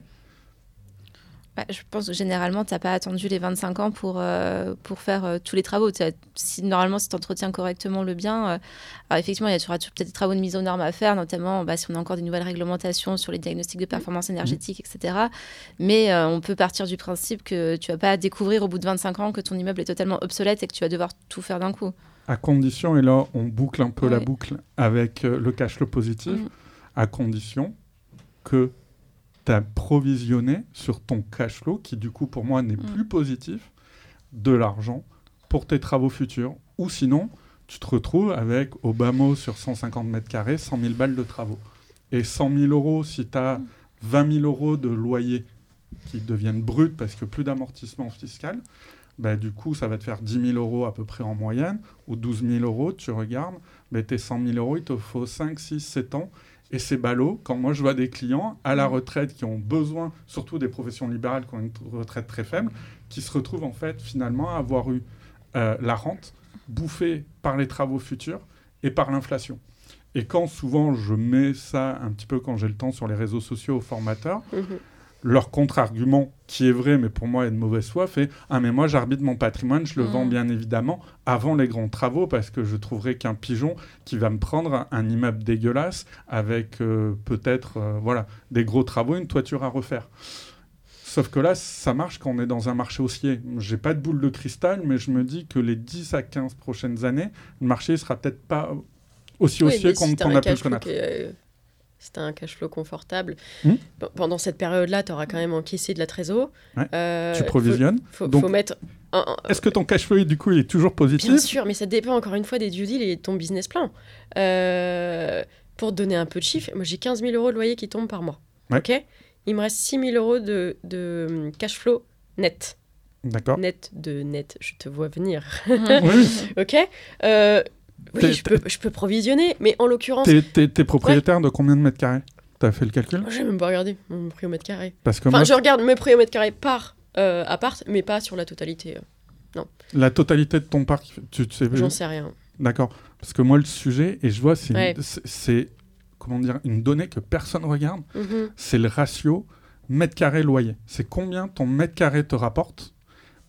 S3: bah, je pense que généralement, tu n'as pas attendu les 25 ans pour, euh, pour faire euh, tous les travaux. Si, normalement, si tu entretiens correctement le bien, euh, alors effectivement, il y aura peut-être des travaux de mise aux normes à faire, notamment bah, si on a encore des nouvelles réglementations sur les diagnostics de performance énergétique, etc. Mais on peut partir du principe que tu vas pas découvrir au bout de 25 ans que ton immeuble est totalement obsolète et que tu vas devoir tout faire d'un coup.
S2: À condition, et là, on boucle un peu la boucle avec le cash flow positif, mm. à condition que tu provisionné sur ton cash flow, qui du coup pour moi n'est mm. plus positif, de l'argent pour tes travaux futurs. Ou sinon, tu te retrouves avec au bas mot sur 150 mètres carrés, 100 000 balles de travaux. Et 100 000 euros, si tu as 20 000 euros de loyer qui deviennent bruts parce que plus d'amortissement fiscal, bah, du coup, ça va te faire 10 000 euros à peu près en moyenne, ou 12 000 euros, tu regardes, bah, tes 100 000 euros, il te faut 5, 6, 7 ans et c'est ballot quand moi je vois des clients à la retraite qui ont besoin, surtout des professions libérales qui ont une retraite très faible, qui se retrouvent en fait finalement à avoir eu euh, la rente bouffée par les travaux futurs et par l'inflation. Et quand souvent je mets ça un petit peu quand j'ai le temps sur les réseaux sociaux aux formateurs, mm-hmm. Leur contre-argument, qui est vrai, mais pour moi est de mauvaise foi, fait Ah, mais moi j'arbitre mon patrimoine, je le vends
S3: Mm.
S2: bien évidemment avant les grands travaux, parce que je trouverai qu'un pigeon qui va me prendre un immeuble dégueulasse avec euh, peut-être euh, voilà, des gros travaux, une toiture à refaire. Sauf que là, ça marche quand on est dans un marché haussier. J'ai pas de boule de cristal, mais je me dis que les 10 à 15 prochaines années, le marché sera peut-être pas aussi haussier qu'on
S1: si
S2: a pu le connaître.
S1: qui est, si un cash flow confortable,
S2: Hmm.
S1: pe- pendant cette période-là, tu auras quand même encaissé de la trésor.
S2: Ouais.
S1: Euh,
S2: Tu provisionnes.
S1: Faut, faut,
S2: Donc-
S1: faut mettre.
S2: Est-ce que ton cash flow, du coup, il est toujours positif?
S1: Bien sûr, mais ça dépend encore une fois des due deals et de ton business plan. Euh, pour te donner un peu de chiffres, moi j'ai 15 000 euros de loyer qui tombent par mois.
S2: Ouais.
S1: Ok? Il me reste 6 000 euros de, de hum, cash flow net.
S2: D'accord.
S1: Net de net, je te vois venir.
S2: Oui.
S1: ok? Euh, Oui, je peux, je peux provisionner, mais en l'occurrence,
S2: T'es, propriétaire de combien de mètres carrés? T'as fait le calcul?
S1: J'ai même pas regardé mon prix au mètre carré.
S2: Parce que
S1: Enfin,
S2: moi,
S1: je regarde mes prix au mètre carré par euh, appart, mais pas sur la totalité. euh,
S2: la totalité de ton parc, tu, tu sais,
S1: J'en sais rien.
S2: D'accord. Parce que moi, le sujet, et je vois, c'est, une-
S1: Ouais.
S2: comment dire, une donnée que personne regarde,
S1: Mhm.
S2: c'est le ratio mètre carré loyer. C'est combien ton mètre carré te rapporte?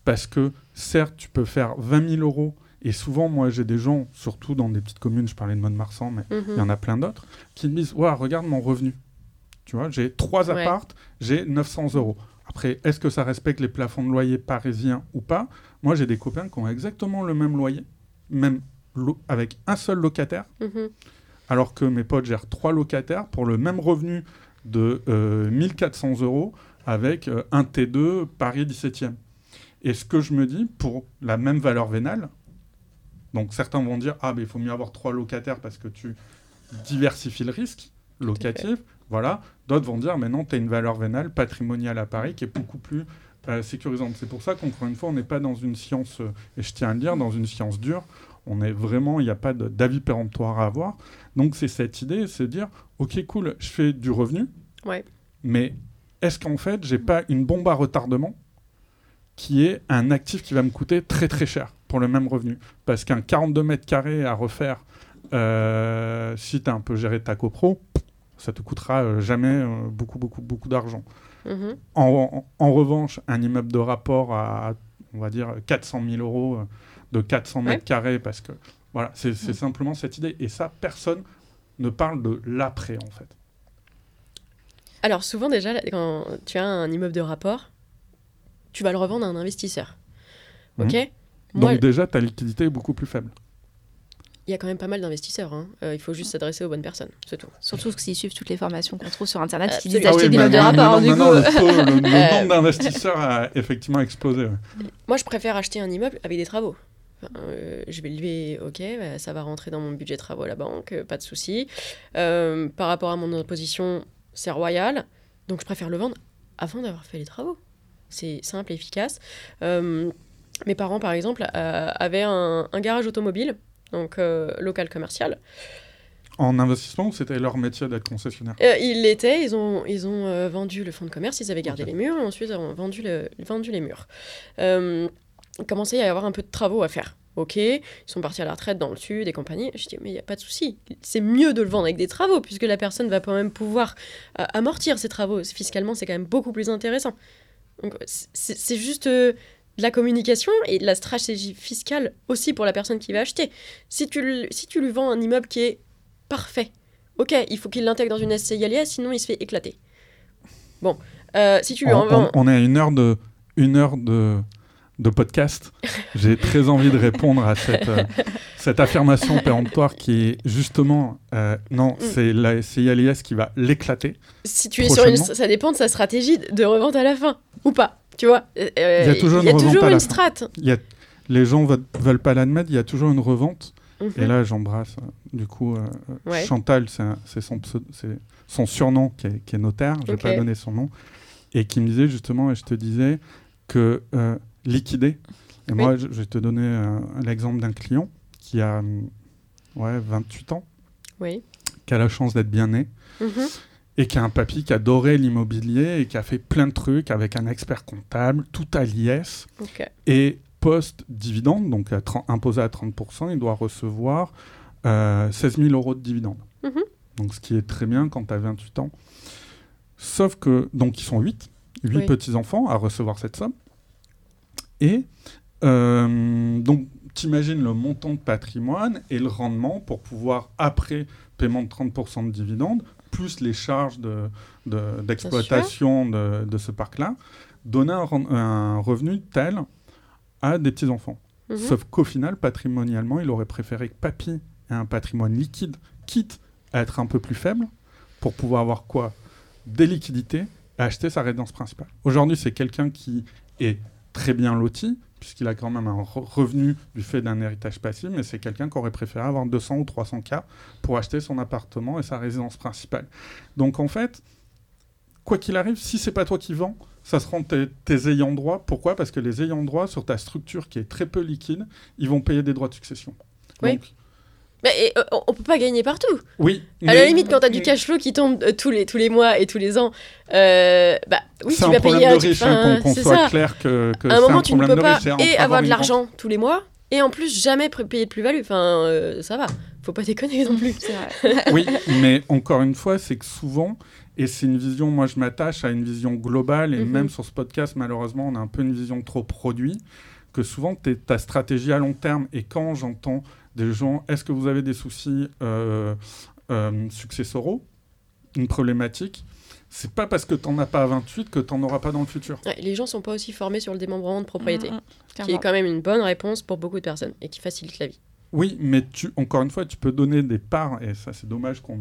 S2: Parce que certes, tu peux faire 20 000 euros, et souvent, moi, j'ai des gens, surtout dans des petites communes, je parlais de Mont-de-Marsan, mais
S1: Mhm.
S2: il y en a plein d'autres, qui me disent Ouah, regarde mon revenu. Tu vois, j'ai trois
S1: Ouais.
S2: appartes, j'ai 900 euros. Après, est-ce que ça respecte les plafonds de loyer parisiens ou pas? Moi, j'ai des copains qui ont exactement le même loyer, même lo- avec un seul locataire,
S1: Mhm.
S2: alors que mes potes gèrent trois locataires pour le même revenu de euh, 1400 euros avec euh, un T2 Paris 17e. Et ce que je me dis, pour la même valeur vénale, donc certains vont dire Ah, mais il faut mieux avoir trois locataires parce que tu diversifies le risque locatif. Voilà. D'autres vont dire Mais non, tu as une valeur vénale patrimoniale à Paris qui est beaucoup plus euh, sécurisante. C'est pour ça qu'encore une fois, on n'est pas dans une science, euh, et je tiens à le dire, dans une science dure. On est vraiment, il n'y a pas d'avis péremptoire à avoir. Donc c'est cette idée, c'est de dire, ok cool, je fais du revenu,
S1: Ouais.
S2: mais est-ce qu'en fait j'ai pas une bombe à retardement qui est un actif qui va me coûter très très cher pour le même revenu Parce qu'un 42 mètres carrés à refaire, euh, si tu as un peu géré ta copro, ça te coûtera euh, jamais euh, beaucoup beaucoup beaucoup d'argent.
S1: Mhm.
S2: En, en- en revanche, un immeuble de rapport à, on va dire, 400 000 euros de 400 mètres carrés, parce que voilà, c'est c'est simplement cette idée. Et ça, personne ne parle de l'après, en fait.
S1: Alors souvent déjà, quand tu as un immeuble de rapport, tu vas le revendre à un investisseur. Ok? Moi,
S2: Donc déjà, ta liquidité est beaucoup plus faible.
S1: il y a quand même pas mal d'investisseurs. hein. Euh, il faut juste s'adresser aux bonnes personnes, c'est tout.
S3: Surtout s'ils suivent toutes les formations qu'on trouve sur Internet qui
S1: Absolument.
S3: disent d'acheter des
S2: mais
S3: meubles de rapport. Du coup,
S2: le, taux- le- le
S1: Euh,
S2: nombre d'investisseurs a effectivement explosé. ouais.
S1: Moi, je préfère acheter un immeuble avec des travaux. Enfin, euh, je vais lever, ok, bah, ça va rentrer dans mon budget travaux à la banque, euh, pas de souci. Euh, par rapport à mon imposition, c'est royal, donc je préfère le vendre avant d'avoir fait les travaux. C'est simple et efficace. Euh, mes parents, par exemple, euh, avaient un, un garage automobile, donc euh, local commercial.
S2: En investissement, c'était leur métier d'être concessionnaire.
S1: Ils l'étaient, ils ont, ils ont vendu le fonds de commerce, ils avaient gardé les murs, et ensuite ils ont vendu, le, vendu les murs. Il commençait à y avoir un peu de travaux à faire. Ok, ils sont partis à la retraite dans le sud et compagnie. Je dis, mais il n'y a pas de souci. C'est mieux de le vendre avec des travaux, puisque la personne va quand même pouvoir euh, amortir ses travaux. Fiscalement, c'est quand même beaucoup plus intéressant. Donc, c'est juste euh, de la communication et de la stratégie fiscale aussi pour la personne qui va acheter. Si tu, si tu lui vends un immeuble qui est parfait, ok, il faut qu'il l'intègre dans une SCI sinon il se fait éclater. Bon, euh, si tu lui
S2: On,
S1: en vends...
S2: on- on est à une heure de, une heure de, de podcast. J'ai très envie de répondre à cette, euh, cette affirmation péremptoire qui est justement euh, non,
S1: Mm.
S2: c'est la CILIS qui va l'éclater.
S1: Si tu es sur une... Ça dépend de sa stratégie de revente à la fin, ou pas, tu vois. Euh,
S2: Il y a toujours
S1: il y a
S2: une
S1: toujours une strate.
S2: Il y a, les gens veulent, veulent pas l'admettre, il y a toujours une revente.
S1: Mhm.
S2: Et là, j'embrasse du coup
S1: Ouais.
S2: Chantal, c'est son, surnom qui est, qui est notaire, je vais
S1: Ok.
S2: pas donner son nom, et qui me disait justement, et je te disais, que euh, liquider, et
S1: Oui.
S2: moi je, vais te donner euh, l'exemple d'un client qui a hum, ouais, 28 ans,
S1: Oui.
S2: qui a la chance d'être bien né,
S1: Mhm.
S2: et qui a un papy qui adorait l'immobilier et qui a fait plein de trucs avec un expert comptable, tout à l'IS, et post-dividende, donc à 30 imposé à 30%, il doit recevoir euh, 16 000 euros de dividende.
S1: Mhm.
S2: Donc ce qui est très bien quand tu as 28 ans. Sauf que, donc ils sont 8, huit
S1: Oui.
S2: petits-enfants à recevoir cette somme. Et euh, donc, t'imagines le montant de patrimoine et le rendement pour pouvoir, après paiement de 30% de dividendes, plus les charges de- de- d'exploitation de, de ce parc-là, donner un revenu tel à des petits-enfants.
S1: Mhm.
S2: Sauf qu'au final, patrimonialement, il aurait préféré que papy ait un patrimoine liquide, quitte à être un peu plus faible, pour pouvoir avoir quoi? Des liquidités et acheter sa résidence principale. Aujourd'hui, c'est quelqu'un qui est très bien loti, puisqu'il a quand même un re- revenu du fait d'un héritage passif, mais c'est quelqu'un qui aurait préféré avoir 200 ou 300 k pour acheter son appartement et sa résidence principale. Donc en fait, quoi qu'il arrive, si c'est pas toi qui vends, ça seront tes, tes ayants droit. Pourquoi? Parce que les ayants droit sur ta structure qui est très peu liquide, ils vont payer des droits de succession.
S1: Oui.
S2: Donc,
S1: Mais et, euh, on- on peut pas gagner partout.
S2: oui.
S1: À la
S2: mais-
S1: limite, quand tu as du cash flow qui tombe euh, tous, les, tous les mois et tous les ans, euh, bah oui,
S2: c'est
S1: tu
S2: un
S1: vas
S2: problème
S1: payer
S2: de riche, hein,
S1: enfin,
S2: qu'on qu'on
S1: c'est
S2: soit
S1: ça.
S2: clair que, que
S1: À un
S2: c'est
S1: moment,
S2: un
S1: tu ne
S2: problème
S1: peux
S2: de
S1: pas
S2: riche.
S1: et avoir de
S2: une
S1: l'argent tous les mois et en plus jamais pr- payer de plus-value. Enfin, euh, ça va. Faut pas déconner non plus.
S3: C'est vrai.
S2: Oui, mais encore une fois, c'est que souvent, et c'est une vision, moi je m'attache à une vision globale, et
S1: Mhm.
S2: même sur ce podcast, malheureusement, on a un peu une vision trop produit, que souvent t'es- ta stratégie à long terme, et quand j'entends des gens, est-ce que vous avez des soucis euh, euh, successoraux, une problématique, c'est pas parce que t'en as pas à 28 que t'en auras pas dans le futur.
S1: Ouais, les gens sont pas aussi formés sur le démembrement de propriété,
S3: Mm, mm,
S1: qui est quand même une bonne réponse pour beaucoup de personnes et qui facilite la vie.
S2: Oui, mais tu, encore une fois, tu peux donner des parts, et ça c'est dommage qu'on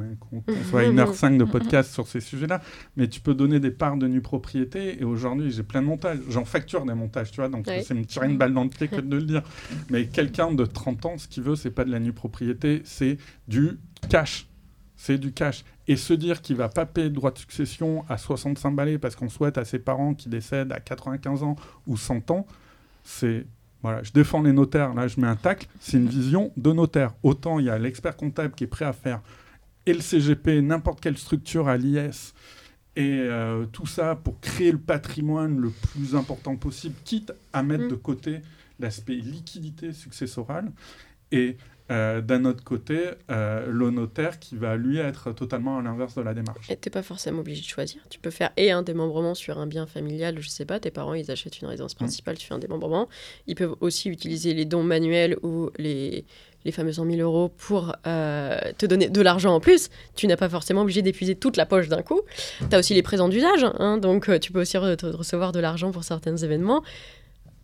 S2: soit à
S1: Mhm.
S2: 1h05 de podcast sur ces sujets-là, mais tu peux donner des parts de nue propriété, et aujourd'hui j'ai plein de montages, j'en facture des montages, tu vois, donc c'est me tirer une balle dans le pied que de le dire. Mais quelqu'un de 30 ans, ce qu'il veut, c'est pas de la nue propriété, c'est du cash. C'est du cash. Et se dire qu'il va pas payer de droit de succession à 65 balais parce qu'on souhaite à ses parents qui décèdent à 95 ans ou 100 ans, c'est voilà, je défends les notaires, là je mets un tacle, c'est une vision de notaire. Autant il y a l'expert comptable qui est prêt à faire et le CGP, n'importe quelle structure à l'IS, et euh, tout ça pour créer le patrimoine le plus important possible, quitte à mettre
S1: Mm.
S2: de côté l'aspect liquidité successorale. Et euh, d'un autre côté, euh, le notaire qui va lui être totalement à l'inverse de la démarche.
S1: Et t'es pas forcément obligé de choisir. Tu peux faire et un démembrement sur un bien familial, je sais pas, tes parents ils achètent une résidence principale, tu fais un démembrement. Ils peuvent aussi utiliser les dons manuels ou les, les fameux 100 000 euros pour euh, te donner de l'argent en plus. Tu n'as pas forcément obligé d'épuiser toute la poche d'un coup. Tu as aussi les présents d'usage, hein, donc euh, tu peux aussi re- recevoir de l'argent pour certains événements.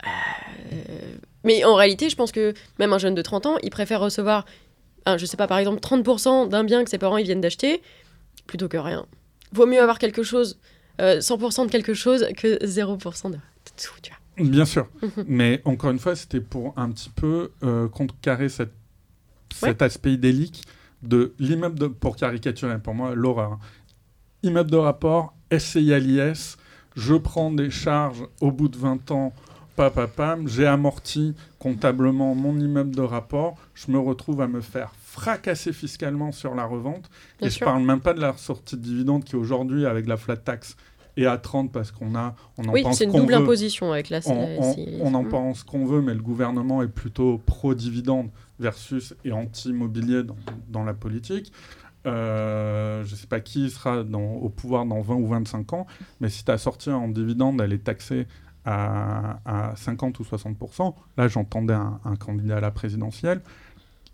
S1: Euh, mais en réalité, je pense que même un jeune de 30 ans, il préfère recevoir, un, je sais pas, par exemple 30% d'un bien que ses parents ils viennent d'acheter plutôt que rien. Vaut mieux avoir quelque chose, euh, 100% de quelque chose que 0% de, tout, tu vois.
S2: Bien sûr.
S1: Mhm.
S2: Mais encore une fois, c'était pour un petit peu euh, contrecarrer cette, cet aspect idyllique de l'immeuble, de, pour caricaturer pour moi, l'horreur. Immeuble de rapport, SCI à l'IS, je prends des charges au bout de 20 ans, papapam, j'ai amorti comptablement mon immeuble de rapport, je me retrouve à me faire fracasser fiscalement sur la revente.
S1: Bien
S2: et je
S1: sûr.
S2: parle même pas de la sortie de dividende qui aujourd'hui, avec la flat tax, est à 30 parce qu'on a, on en
S1: Oui, c'est une double
S2: veut
S1: imposition avec la
S2: on, on- en
S1: Mm.
S2: pense qu'on veut, mais le gouvernement est plutôt pro-dividende versus et anti-immobilier dans, dans la politique. Euh, je ne sais pas qui sera dans- au pouvoir dans 20 ou 25 ans, mais si ta sortie en dividende, elle est taxée à, à 50 ou 60%, là j'entendais un, un candidat à la présidentielle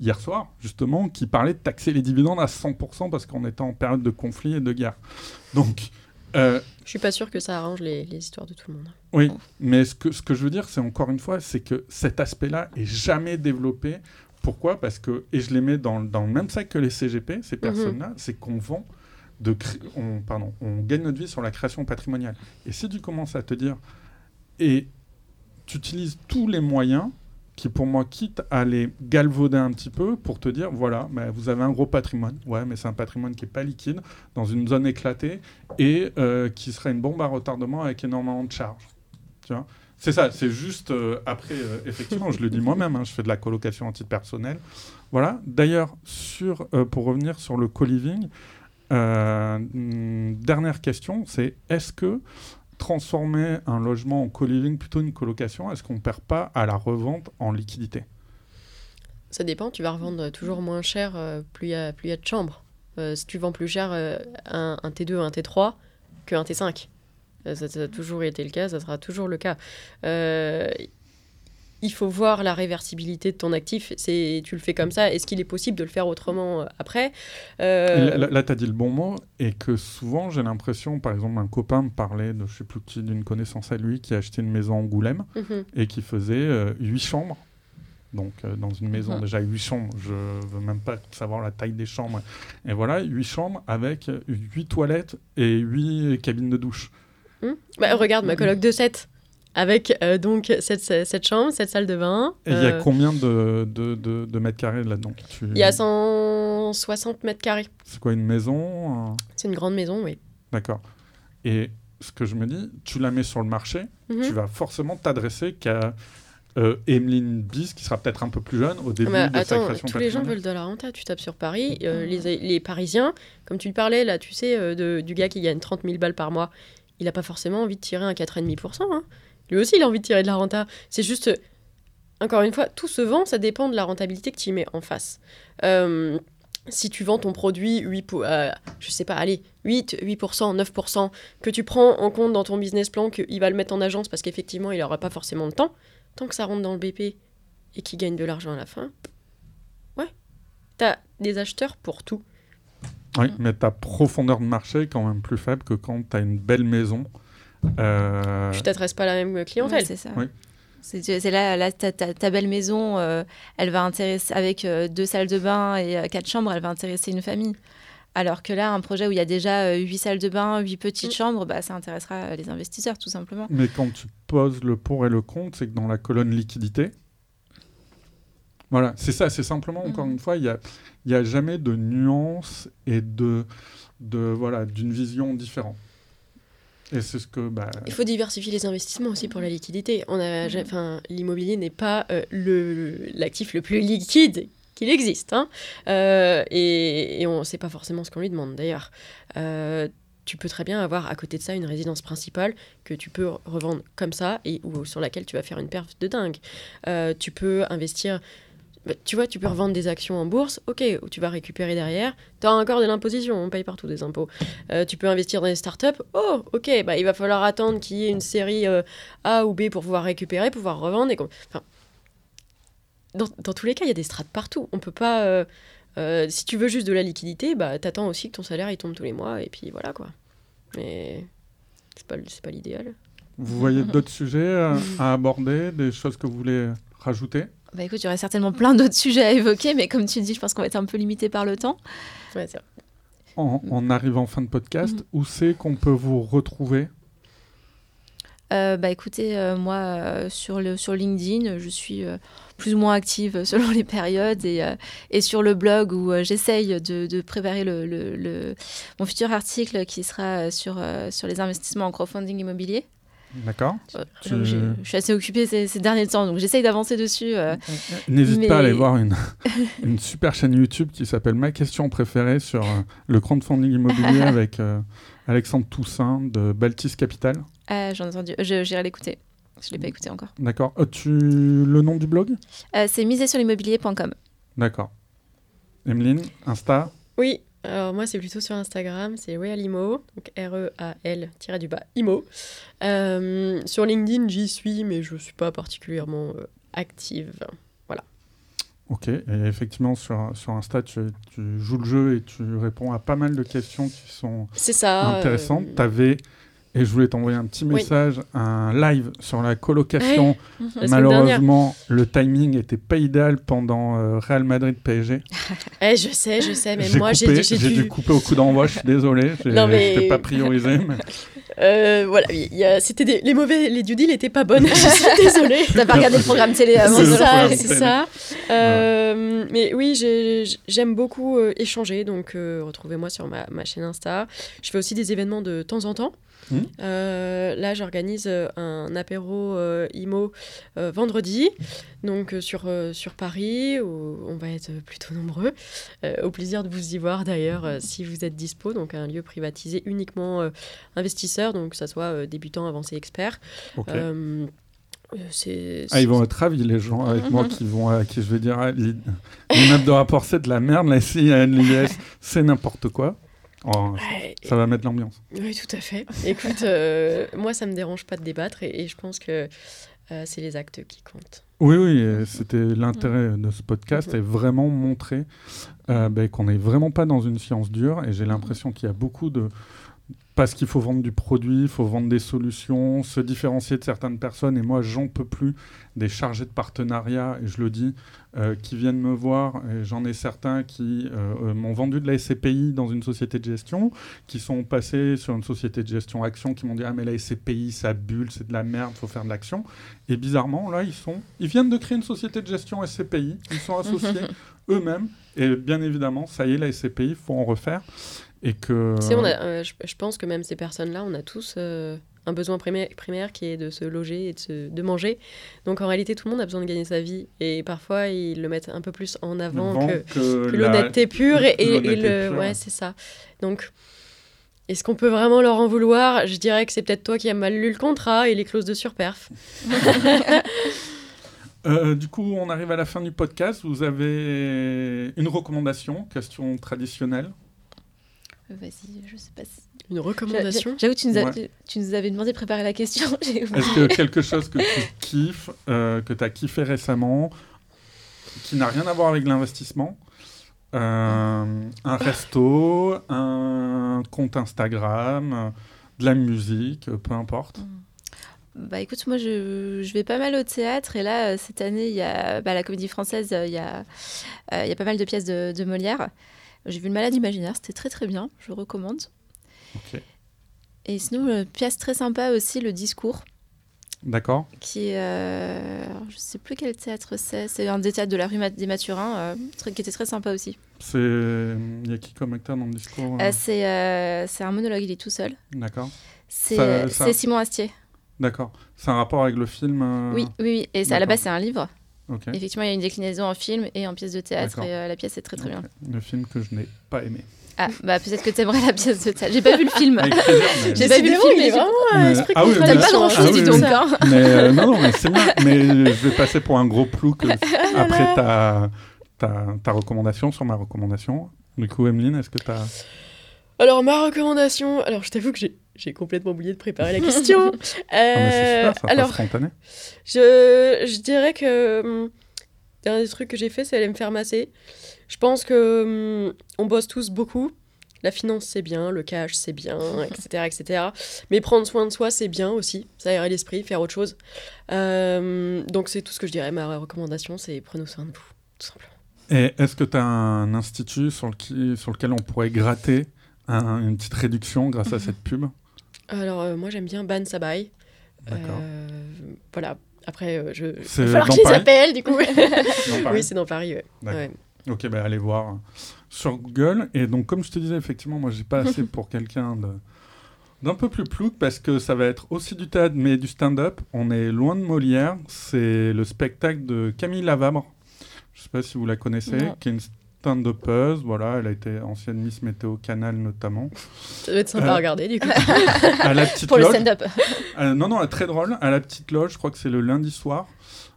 S2: hier soir, justement, qui parlait de taxer les dividendes à 100% parce qu'on était en période de conflit et de guerre. Donc, euh,
S1: Je suis pas sûre que ça arrange les, les histoires de tout le monde.
S2: oui, mais ce que, ce que je veux dire, c'est encore une fois, c'est que cet aspect-là est jamais développé. Pourquoi? Parce que, et je les mets dans, dans le même sac que les CGP, ces personnes-là, c'est qu'on vend, de on, pardon, on gagne notre vie sur la création patrimoniale. Et si tu commences à te dire, et tu utilises tous les moyens qui, pour moi, quittent à les galvauder un petit peu pour te dire, voilà, mais vous avez un gros patrimoine. Ouais, mais c'est un patrimoine qui n'est pas liquide, dans une zone éclatée, et euh, qui serait une bombe à retardement avec énormément de charges. Tu vois? C'est ça, c'est juste euh, après, euh, effectivement, je le dis moi-même, hein, je fais de la colocation en titre personnel. Voilà. D'ailleurs, pour revenir sur le co-living, hmm, dernière question, c'est est-ce que transformer un logement en co-living plutôt une colocation, est-ce qu'on ne perd pas à la revente en liquidité?
S1: Ça dépend, tu vas revendre toujours moins cher euh, plus il y, a- de chambres. Euh, si tu vends plus cher euh, un, un T2 ou un T3 qu'un T5. Ça, ça a toujours été le cas, ça sera toujours le cas. Il faut voir la réversibilité de ton actif. C'est, tu le fais comme ça. Est-ce qu'il est possible de le faire autrement euh, après
S2: Euh, Là, là tu as dit le bon mot, et que souvent, j'ai l'impression, par exemple, un copain me parlait de, je sais plus qui, d'une connaissance à lui, qui a acheté une maison à Angoulême,
S1: mhm.
S2: et qui faisait euh, huit chambres. Donc, euh, dans une maison,
S3: Mhm.
S2: déjà huit chambres, je veux même pas savoir la taille des chambres. Et voilà, huit chambres avec huit toilettes et huit cabines de douche.
S1: Hmm Bah, regarde ma coloc de 7 avec euh, donc cette, cette chambre, cette salle de bain.
S2: Et il y a
S1: Euh,
S2: combien de, de, de- de mètres carrés là-dedans Tu-
S1: il y a 160 mètres carrés.
S2: C'est quoi, une maison un-
S1: C'est une grande maison, oui.
S2: D'accord. Et ce que je me dis, tu la mets sur le marché,
S1: Mhm.
S2: tu vas forcément t'adresser qu'à euh, Emeline Bis, qui sera peut-être un peu plus jeune au début
S1: Bah,
S2: de sa
S1: attends,
S2: création
S1: tous les gens veulent de la renta. Tu tapes sur Paris. euh, les, les Parisiens, comme tu parlais là, tu sais, de- du gars qui gagne 30 000 balles par mois, il n'a pas forcément envie de tirer un 4,5%. Hein. Lui aussi, il a envie de tirer de la renta. C'est juste, encore une fois, tout se vend, ça dépend de la rentabilité que tu y mets en face. Euh, si tu vends ton produit 8 pour, euh, je sais pas, allez, 8, 8%, 9%, que tu prends en compte dans ton business plan qu'il va le mettre en agence parce qu'effectivement, il n'aura pas forcément le temps, tant que ça rentre dans le BP et qu'il gagne de l'argent à la fin, ouais, t'as des acheteurs pour tout.
S2: Oui, mais ta profondeur de marché est quand même plus faible que quand tu as une belle maison. Euh,
S1: Tu t'adresses pas à la même
S3: Ouais,
S1: clientèle.
S3: c'est ça.
S2: Oui.
S3: C'est là, là ta, ta- ta belle maison, euh, elle va intéresser, avec euh, deux salles de bain et euh, quatre chambres, elle va intéresser une famille. Alors que là, un projet où il y a déjà euh, huit salles de bain, huit petites
S1: Mm.
S3: chambres, bah, ça intéressera les investisseurs, tout simplement.
S2: Mais quand tu poses le pour et le contre, c'est que dans la colonne liquidité, voilà, c'est ça, c'est simplement, encore
S3: Mhm.
S2: une fois, il n'y a, y a jamais de nuance et de, de voilà, d'une vision différente. Bah,
S1: Il faut diversifier les investissements aussi pour la liquidité. On a, enfin, l'immobilier n'est pas euh, le l'actif le plus liquide qu'il existe, hein. Euh, et, on ne sait pas forcément ce qu'on lui demande d'ailleurs. Euh, tu peux très bien avoir à côté de ça une résidence principale que tu peux revendre comme ça et ou sur laquelle tu vas faire une perf de dingue. Tu peux investir. Bah, Tu vois, tu peux revendre des actions en bourse, ok, où tu vas récupérer derrière. Tu as encore de l'imposition, on paye partout des impôts. Euh, tu peux investir dans des startups. Oh, ok, bah, il va falloir attendre qu'il y ait une série euh, A ou B pour pouvoir récupérer, pouvoir revendre. Et enfin, dans, dans tous les cas, il y a des strates partout. On peut pas. euh, euh, si tu veux juste de la liquidité, bah, t'attends aussi que ton salaire il tombe tous les mois et puis voilà quoi. Mais c'est pas, c'est pas l'idéal.
S2: vous voyez d'autres sujets à aborder, des choses que vous voulez rajouter?
S3: Bah écoute, il y aurait certainement plein d'autres sujets à évoquer, mais comme tu dis, je pense qu'on va être un peu limité par le temps.
S1: Ouais,
S2: en, en arrivant en fin de podcast,
S3: Mhm.
S2: où c'est qu'on peut vous retrouver?
S3: Euh, bah écoutez, euh, moi euh, sur, le, sur LinkedIn, je suis euh, plus ou moins active selon les périodes et, euh, et sur le blog où euh, j'essaye de, de préparer le, le- le- mon futur article qui sera sur, sur les investissements en crowdfunding immobilier.
S2: D'accord
S3: Euh,
S2: Tu-
S3: Je suis assez occupée ces, ces derniers temps, donc j'essaye d'avancer dessus. euh.
S2: N'hésite
S3: Mais-
S2: pas à aller voir une, une super chaîne YouTube qui s'appelle Ma question préférée sur euh, le crowdfunding immobilier avec euh, Alexandre Toussaint de Baltis Capital.
S3: Ah, J'en ai entendu, je- j'irai l'écouter. Je ne l'ai pas écouté encore.
S2: D'accord. Tu... Le nom du blog?
S3: Euh, c'est misersurlimmobilier.com.
S2: D'accord. Emeline, Insta?
S1: Oui, alors moi c'est plutôt sur Instagram, c'est Realimo, donc R-E-A-L du bas IMO. Euh, sur LinkedIn j'y suis, mais je suis pas particulièrement euh, active.
S2: Ok. Et effectivement, sur, sur Insta, tu, tu joues le jeu et tu réponds à pas mal de questions qui sont
S1: C'est ça. euh,
S2: intéressantes. Tu avais, et je voulais t'envoyer un petit
S1: Oui.
S2: message, un live sur la colocation. Malheureusement, le timing n'était pas idéal pendant euh, Real Madrid-PSG.
S1: Eh, je sais, je sais, mais moi j'ai dû.
S2: dû couper au coup d'envoi, je suis désolé,
S1: Non, mais-
S2: pas priorisé. mais-
S1: Euh, voilà, c'était des- les mauvais, les due deals n'étaient pas bonnes. je suis désolée.
S3: T'as pas regardé le programme télé avant
S2: ça,
S1: c'est ça. Euh, mais oui, j'ai- j'aime beaucoup euh, échanger, donc euh, retrouvez-moi sur ma, ma chaîne Insta. Je fais aussi des événements de temps en temps.
S2: Mhm.
S1: Euh, là, j'organise euh, un apéro euh, IMO euh, vendredi, donc sur, euh, sur Paris, où on va être plutôt nombreux. Euh, au plaisir de vous y voir d'ailleurs, euh, si vous êtes dispo. Donc un lieu privatisé uniquement euh, investisseurs, donc que ça soit euh, débutants, avancés, experts.
S2: Ok.
S1: C'est
S2: Ah, ils vont être ravis, les gens avec moi qui vont, à qui je vais dire, ah, l'i- l'immeuble de rapport, c'est de la merde, la l'IS, c'est n'importe quoi. Oh, ça, va mettre l'ambiance.
S1: Oui, tout à fait. Écoute, euh, moi, ça me dérange pas de débattre et, je pense que euh, c'est les actes qui comptent.
S2: Oui, oui, c'était l'intérêt de ce podcast, et vraiment montrer euh, ben, qu'on n'est vraiment pas dans une science dure, et j'ai l'impression qu'il y a beaucoup de, parce qu'il faut vendre du produit, il faut vendre des solutions, se différencier de certaines personnes. Et moi, j'en peux plus des chargés de partenariat, et je le dis, euh, qui viennent me voir. Et j'en ai certains qui euh, euh, m'ont vendu de la SCPI dans une société de gestion, qui sont passés sur une société de gestion action, qui m'ont dit Ah, mais la SCPI, ça bulle, c'est de la merde, faut faire de l'action. Et bizarrement, là, ils sont. Ils viennent de créer une société de gestion SCPI, ils sont associés eux-mêmes. Et bien évidemment, ça y est, la SCPI, il faut en refaire. Et que...
S1: on euh, je, pense que même ces personnes-là, on a tous euh, un besoin primaire, primaire, qui est de se loger et de, se, de, manger. Donc en réalité, tout le monde a besoin de gagner sa vie. Et parfois, ils le mettent un peu plus en avant que, l'honnêteté pure. Et, le... Ouais, c'est ça. Donc, est-ce qu'on peut vraiment leur en vouloir? Je dirais que c'est peut-être toi qui as mal lu le contrat et les clauses de surperf.
S2: Euh, du coup, on arrive à la fin du podcast. Vous avez une recommandation, question traditionnelle?
S3: Vas-y, je sais pas si...
S1: Une recommandation
S3: J'avoue, tu, tu, nous avais demandé de préparer la question.
S2: Est-ce que quelque chose que tu kiffes, euh, que tu as kiffé récemment, qui n'a rien à voir avec l'investissement euh, Un resto, un compte Instagram, de la musique, peu importe?
S3: Mm. Bah écoute, moi je, je, vais pas mal au théâtre et là, cette année, il y a bah, la comédie française, il y a, euh, il y a pas mal de pièces de, de Molière. J'ai vu Le Malade Imaginaire, c'était très très bien, je recommande. Et sinon, une pièce très sympa aussi, Le Discours.
S2: D'accord.
S3: Qui euh, je sais plus quel théâtre c'est, c'est un des théâtres de la rue des Mathurins, euh, qui était très sympa aussi.
S2: C'est, il y a qui comme acteur dans le discours
S3: euh c'est, c'est un monologue, il est tout seul.
S2: D'accord.
S3: C'est, c'est Simon Astier.
S2: D'accord. C'est un rapport avec le film
S3: Oui, oui, oui. Et à la base, c'est un livre. Effectivement, il y a une déclinaison en film et en pièce de théâtre et euh, la pièce est très très bien.
S2: Le film que je n'ai pas aimé.
S3: Ah, bah peut-être que tu aimerais la pièce de théâtre. J'ai pas vu le film.
S1: J'ai pas vu le film, mais vraiment
S2: mais...
S1: esprit ah, oui,
S3: pas grand chose, dis donc. Hein.
S2: Mais euh, non, non, mais c'est bien. Mais je vais passer pour un gros plouc ah après ta, ta, ta recommandation sur ma recommandation. Du coup, Emeline, est-ce que tu as.
S1: Alors, ma recommandation. Alors, je t'avoue que j'ai j'ai complètement oublié de préparer la question.
S2: euh, ah, alors,
S1: je, je, dirais que hum, un des trucs que j'ai fait, c'est aller me faire masser. Je pense que hum, on bosse tous beaucoup. La finance, c'est bien, le cash, c'est bien, etc., etc. Mais prendre soin de soi, c'est bien aussi. Ça aérer l'esprit, faire autre chose. Euh, donc, c'est tout ce que je dirais. Ma recommandation, c'est prenez soin de vous, tout simplement.
S2: Et est-ce que tu as un institut sur, le sur lequel on pourrait gratter une petite réduction grâce à cette pub?
S1: Alors, euh, moi, j'aime bien Ban Sabay. Euh, voilà. Après, euh, je... Il va falloir que je les appelle, du coup. oui, c'est dans Paris, ouais.
S2: Ok, bah, allez voir sur Google. Et donc, comme je te disais, effectivement, moi, j'ai pas assez pour quelqu'un de d'un peu plus plouc parce que ça va être aussi du théâtre mais du stand-up. On est loin de Molière. C'est le spectacle de Camille Lavabre. Je sais pas si vous la connaissez, qui est une stand-upeuse, voilà, elle a été ancienne Miss Météo Canal notamment.
S1: Ça doit être sympa à euh, regarder du coup.
S2: à la petite
S3: Pour le stand-up.
S2: Euh, non, non, très drôle. À la petite loge, je crois que c'est le lundi soir.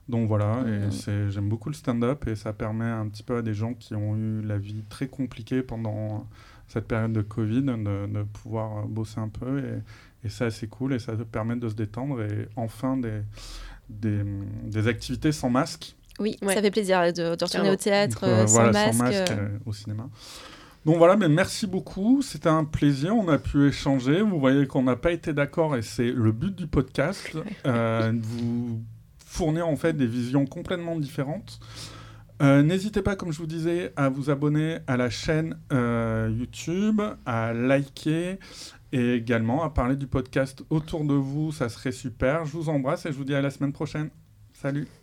S2: Donc voilà, et mmh. j'aime beaucoup le stand-up et ça permet un petit peu à des gens qui ont eu la vie très compliquée pendant cette période de Covid de, pouvoir bosser un peu et, et c'est cool et ça permet de se détendre et enfin des, des, des activités sans masque
S3: oui, ça fait plaisir de, retourner au théâtre euh, sans, masque. sans, masque.
S2: Euh. au cinéma. Donc voilà, mais merci beaucoup. C'était un plaisir. On a pu échanger. Vous voyez qu'on n'a pas été d'accord et c'est le but du podcast. euh, vous fournir en fait des visions complètement différentes. Euh, n'hésitez pas, comme je vous disais, à vous abonner à la chaîne YouTube, à liker et également à parler du podcast autour de vous. Ça serait super. Je vous embrasse et je vous dis à la semaine prochaine. Salut